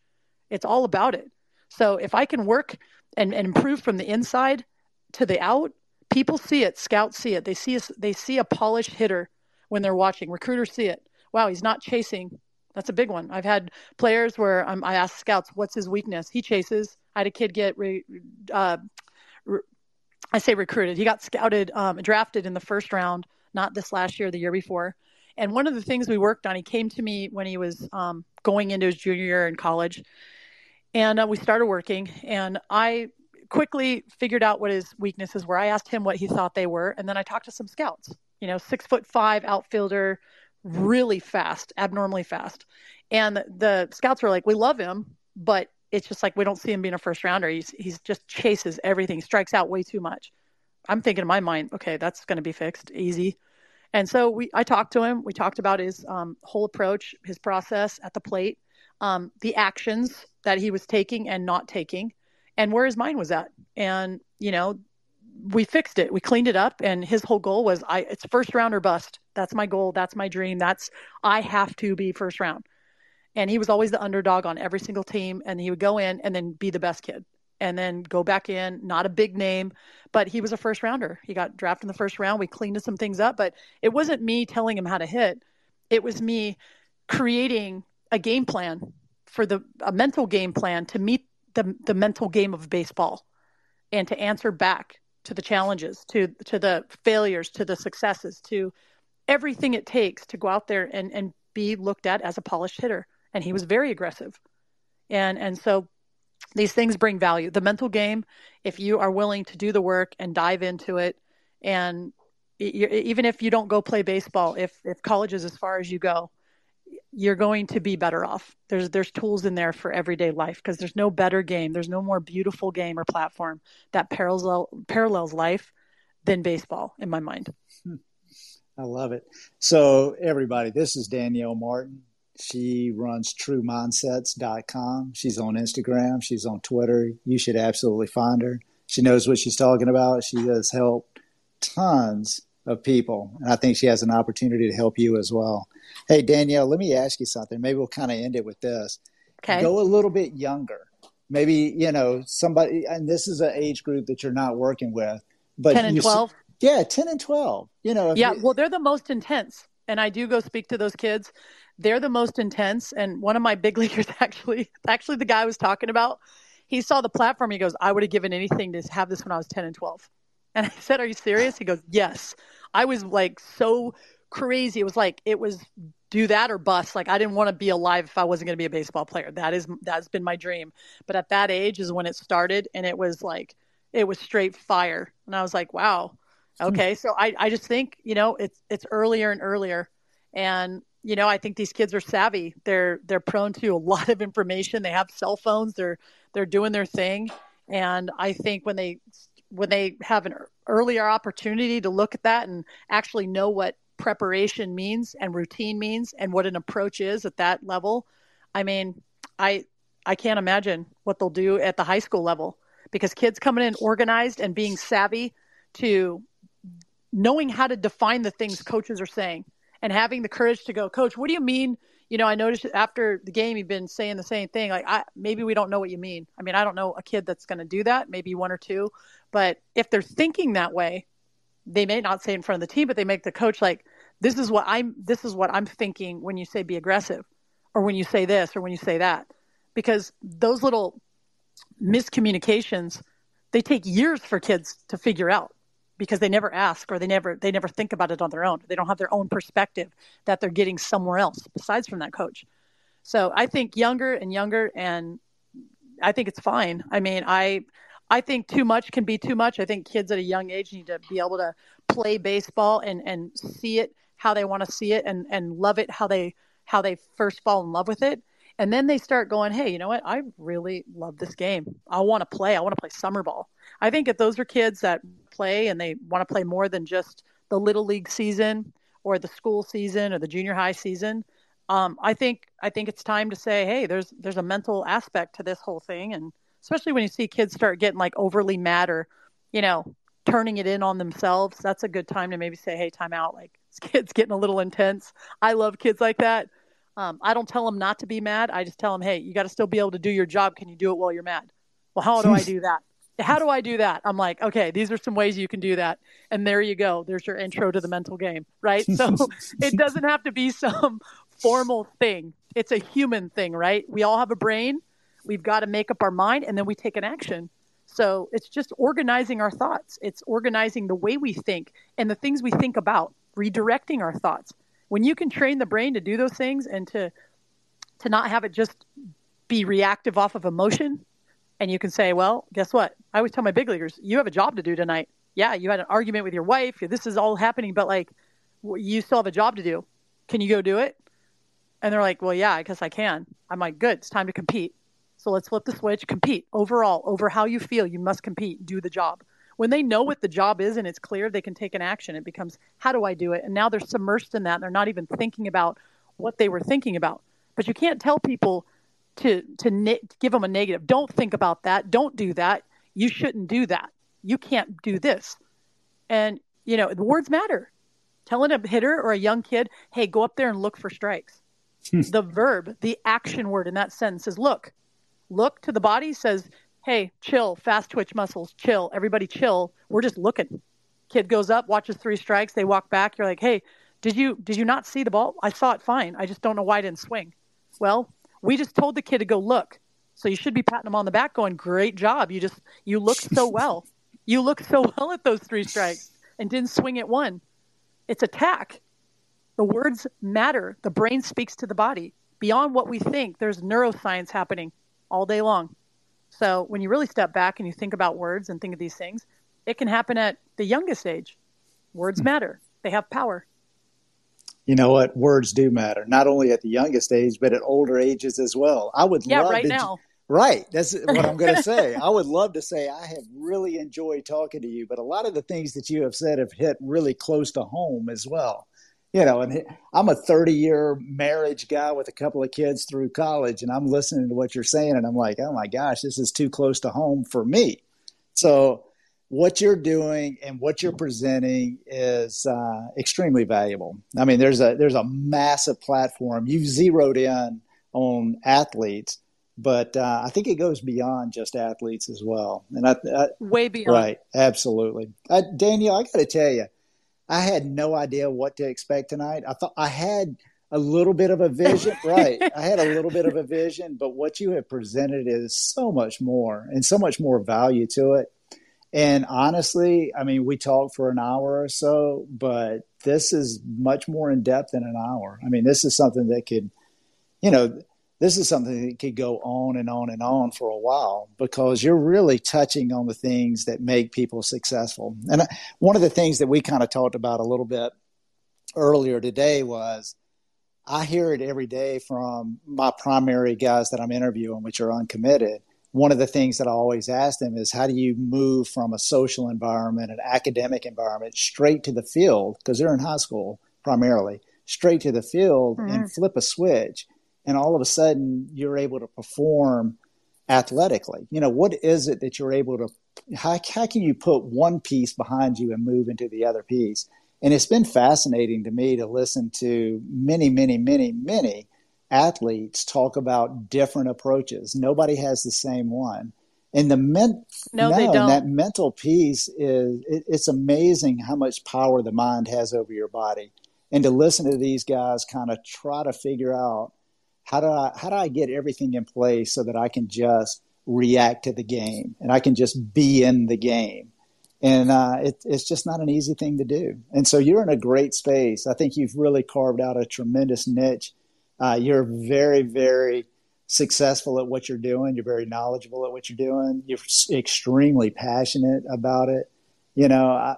it's all about it. So if I can work and, and improve from the inside to the out, people see it, scouts see it. They see a, they see a polished hitter when they're watching. Recruiters see it. Wow, he's not chasing. That's a big one. I've had players where um, I ask scouts, "What's his weakness?" He chases. I had a kid get, re, uh, re, I say recruited. He got scouted, um, drafted in the first round, not this last year, the year before. And one of the things we worked on, he came to me when he was um, going into his junior year in college, and uh, we started working. And I quickly figured out what his weaknesses were. I asked him what he thought they were, and then I talked to some scouts. You know, six foot five outfielder, really fast, abnormally fast. And the scouts were like, "We love him, but it's just like we don't see him being a first rounder. He's he's just chases everything, strikes out way too much. I'm thinking in my mind, okay, that's going to be fixed, easy. And so we, I talked to him. We talked about his um, whole approach, his process at the plate, um, the actions that he was taking and not taking, and where his mind was at. And you know, we fixed it. We cleaned it up. And his whole goal was, I it's first round or bust. That's my goal. That's my dream. That's I have to be first round and he was always the underdog on every single team and he would go in and then be the best kid and then go back in not a big name but he was a first rounder. He got drafted in the first round. We cleaned some things up but it wasn't me telling him how to hit. It was me creating a game plan for the a mental game plan to meet the the mental game of baseball and to answer back to the challenges to to the failures to the successes to everything it takes to go out there and and be looked at as a polished hitter. And he was very aggressive. And and so these things bring value. The mental game, if you are willing to do the work and dive into it, and even if you don't go play baseball, if if college is as far as you go, you're going to be better off. There's there's tools in there for everyday life because there's no better game, there's no more beautiful game or platform that parallel parallels life than baseball in my mind. Hmm.
I love it. So everybody, this is Danielle Martin. She runs truemindsets.com. She's on Instagram, she's on Twitter. You should absolutely find her. She knows what she's talking about. She has helped tons of people. And I think she has an opportunity to help you as well. Hey, Danielle, let me ask you something. Maybe we'll kind of end it with this.
Okay.
Go a little bit younger. Maybe, you know, somebody, and this is an age group that you're not working with, but
10 and 12?
Yeah, 10 and 12. You know,
yeah, you, well, they're the most intense. And I do go speak to those kids. They're the most intense. And one of my big [LAUGHS] leaguers, actually, actually, the guy I was talking about, he saw the platform. He goes, I would have given anything to have this when I was 10 and 12. And I said, Are you serious? He goes, Yes. I was like so crazy. It was like, it was do that or bust. Like I didn't want to be alive if I wasn't going to be a baseball player. That is, that's been my dream. But at that age is when it started and it was like, it was straight fire. And I was like, wow. Hmm. Okay. so I, I just think, you know, it's, it's earlier and earlier. And, you know, I think these kids are savvy. They're, they're prone to a [LAUGHS] lot of information. They have cell phones. They're, they're doing their thing. And I think when they when they have an earlier opportunity to look at that and actually know what preparation means and routine means and what an approach is at that level, I mean, I I can't imagine what they'll do at the high school level because kids coming in organized and being savvy to knowing how to define the things coaches are saying and having the courage to go, coach, what do you mean you know, I noticed after the game, you've been saying the same thing. Like, I, maybe we don't know what you mean. I mean, I don't know a kid that's going to do that, maybe one or two. But if they're thinking that way, they may not say in front of the team, but they make the coach like, this is what I'm, this is what I'm thinking when you say be aggressive or when you say this or when you say that. Because those little miscommunications, they take years for kids to figure out because they never ask or they never they never think about it on their own. They don't have their own perspective that they're getting somewhere else besides from that coach. So I think younger and younger and I think it's fine. I mean, I I think too much can be too much. I think kids at a young age need to be able to play baseball and and see it how they want to see it and and love it how they how they first fall in love with it. And then they start going, "Hey, you know what? I really love this game. I want to play. I want to play summer ball." I think if those are kids that play and they want to play more than just the little league season or the school season or the junior high season, um, I think I think it's time to say, hey, there's there's a mental aspect to this whole thing, and especially when you see kids start getting like overly mad or, you know, turning it in on themselves, that's a good time to maybe say, hey, time out. Like this [LAUGHS] kid's getting a little intense. I love kids like that. Um, I don't tell them not to be mad. I just tell them, hey, you got to still be able to do your job. Can you do it while you're mad? Well, how do I do that? How do I do that? I'm like, okay, these are some ways you can do that. And there you go. There's your intro to the mental game, right? So [LAUGHS] it doesn't have to be some formal thing. It's a human thing, right? We all have a brain. We've got to make up our mind and then we take an action. So it's just organizing our thoughts. It's organizing the way we think and the things we think about, redirecting our thoughts. When you can train the brain to do those things and to to not have it just be reactive off of emotion, and you can say, well, guess what? I always tell my big leaguers, you have a job to do tonight. Yeah, you had an argument with your wife. This is all happening, but like, you still have a job to do. Can you go do it? And they're like, well, yeah, I guess I can. I'm like, good. It's time to compete. So let's flip the switch, compete overall over how you feel. You must compete, do the job. When they know what the job is and it's clear, they can take an action. It becomes, how do I do it? And now they're submersed in that. They're not even thinking about what they were thinking about. But you can't tell people to to ne- give them a negative. Don't think about that. Don't do that. You shouldn't do that. You can't do this. And you know, the words matter. Telling a hitter or a young kid, "Hey, go up there and look for strikes." Hmm. the verb, the action word in that sentence is look. Look to the body says, "Hey, chill, fast twitch muscles, chill. Everybody chill. We're just looking." Kid goes up, watches three strikes, they walk back. You're like, "Hey, did you did you not see the ball? I saw it fine. I just don't know why I didn't swing." Well, we just told the kid to go look. So you should be patting him on the back going, great job. You just, you looked so well. You looked so [LAUGHS] well at those three strikes and didn't swing at one. It's attack. The words matter. The brain speaks to the body. Beyond what we think, there's neuroscience happening all day long. So when you really step back and you think about words and think of these things, it can happen at the youngest age. Words hmm. matter. They have power
you know what? Words do matter, not only at the youngest age, but at older ages as well. I would
yeah,
love
right
to,
now.
Right. That's what I'm going [LAUGHS] to say. I would love to say I have really enjoyed talking to you, but a lot of the things that you have said have hit really close to home as well. You know, and I'm a 30 year marriage guy with a couple of kids through college, and I'm listening to what you're saying, and I'm like, oh my gosh, this is too close to home for me. So, what you're doing and what you're presenting is uh, extremely valuable. I mean, there's a there's a massive platform. You've zeroed in on athletes but uh, I think it goes beyond just athletes as well. And I, I
way beyond.
Right, absolutely. I, Danielle, I got to tell you, I had no idea what to expect tonight. I thought I had a little bit of a vision, [LAUGHS] right? I had a little bit of a vision, but what you have presented is so much more and so much more value to it. And honestly, I mean, we talked for an hour or so, but this is much more in depth than an hour. I mean, this is something that could, you know, this is something that could go on and on and on for a while because you're really touching on the things that make people successful. And one of the things that we kind of talked about a little bit earlier today was I hear it every day from my primary guys that I'm interviewing, which are uncommitted. One of the things that I always ask them is how do you move from a social environment, an academic environment, straight to the field, because they're in high school primarily, straight to the field mm-hmm. and flip a switch and all of a sudden you're able to perform athletically. You know, what is it that you're able to, how, how can you put one piece behind you and move into the other piece? And it's been fascinating to me to listen to many, many, many, many athletes talk about different approaches. Nobody has the same one. And the men-
no, no, they don't.
that mental piece is it, it's amazing how much power the mind has over your body. And to listen to these guys kind of try to figure out how do I how do I get everything in place so that I can just react to the game and I can just be in the game. And uh, it, it's just not an easy thing to do. And so you're in a great space. I think you've really carved out a tremendous niche. Uh, you're very, very successful at what you're doing. You're very knowledgeable at what you're doing. You're extremely passionate about it. You know, I,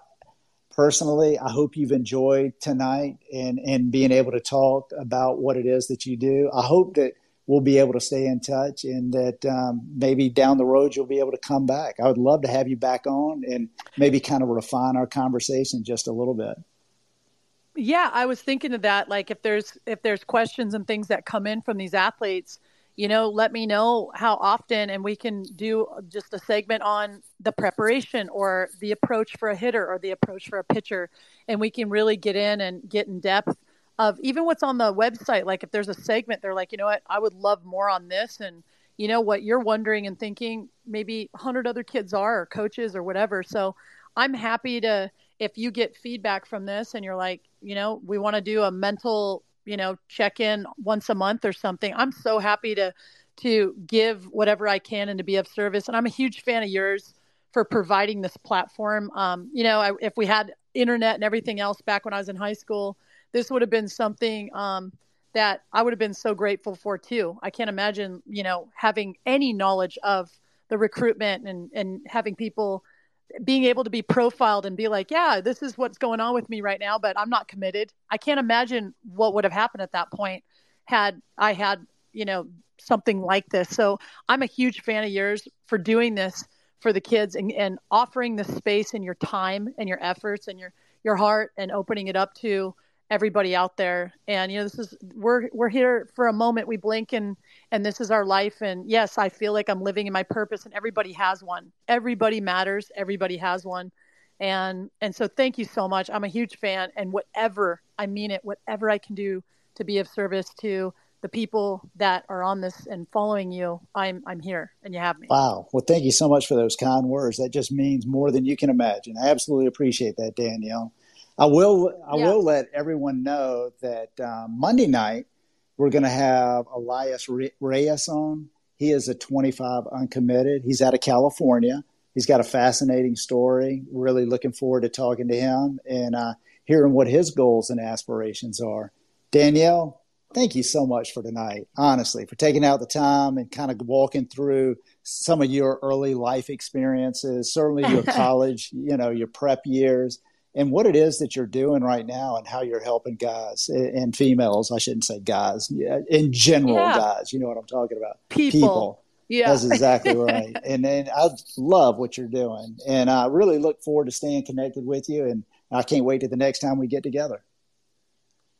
personally, I hope you've enjoyed tonight and, and being able to talk about what it is that you do. I hope that we'll be able to stay in touch and that um, maybe down the road you'll be able to come back. I would love to have you back on and maybe kind of refine our conversation just a little bit.
Yeah, I was thinking of that. Like if there's if there's questions and things that come in from these athletes, you know, let me know how often, and we can do just a segment on the preparation or the approach for a hitter or the approach for a pitcher. And we can really get in and get in depth of even what's on the website. Like if there's a segment, they're like, you know what, I would love more on this. And, you know, what you're wondering and thinking, maybe 100 other kids are, or coaches or whatever. So I'm happy to, if you get feedback from this and you're like, you know, we want to do a mental you know, check in once a month or something. I'm so happy to to give whatever I can and to be of service. And I'm a huge fan of yours for providing this platform. Um, you know, I, if we had internet and everything else back when I was in high school, this would have been something um, that I would have been so grateful for too. I can't imagine, you know, having any knowledge of the recruitment and and having people being able to be profiled and be like, yeah, this is what's going on with me right now, but I'm not committed. I can't imagine what would have happened at that point had I had, you know, something like this. So I'm a huge fan of yours for doing this for the kids and, and offering the space and your time and your efforts and your, your heart and opening it up to everybody out there. And you know, this is we're we're here for a moment. We blink and and this is our life. And yes, I feel like I'm living in my purpose. And everybody has one. Everybody matters. Everybody has one. And and so thank you so much. I'm a huge fan. And whatever I mean it, whatever I can do to be of service to the people that are on this and following you, I'm I'm here and you have me.
Wow. Well, thank you so much for those kind words. That just means more than you can imagine. I absolutely appreciate that, Danielle. I will. I yeah. will let everyone know that um, Monday night we're going to have Elias Reyes on. He is a 25 uncommitted. He's out of California. He's got a fascinating story. Really looking forward to talking to him and uh, hearing what his goals and aspirations are. Danielle, thank you so much for tonight. Honestly, for taking out the time and kind of walking through some of your early life experiences, certainly your [LAUGHS] college, you know, your prep years and what it is that you're doing right now and how you're helping guys and females. I shouldn't say guys in general, yeah. guys. You know what I'm talking about?
People. People.
Yeah, that's exactly [LAUGHS] right. and and I love what you're doing, and I really look forward to staying connected with you. And I can't wait to the next time we get together.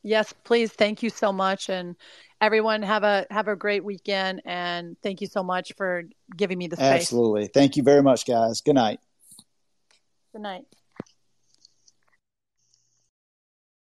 Yes, please. Thank you so much, and everyone have a have a great weekend. And thank you so much for giving me the space.
Absolutely. Thank you very much, guys. Good night.
Good night.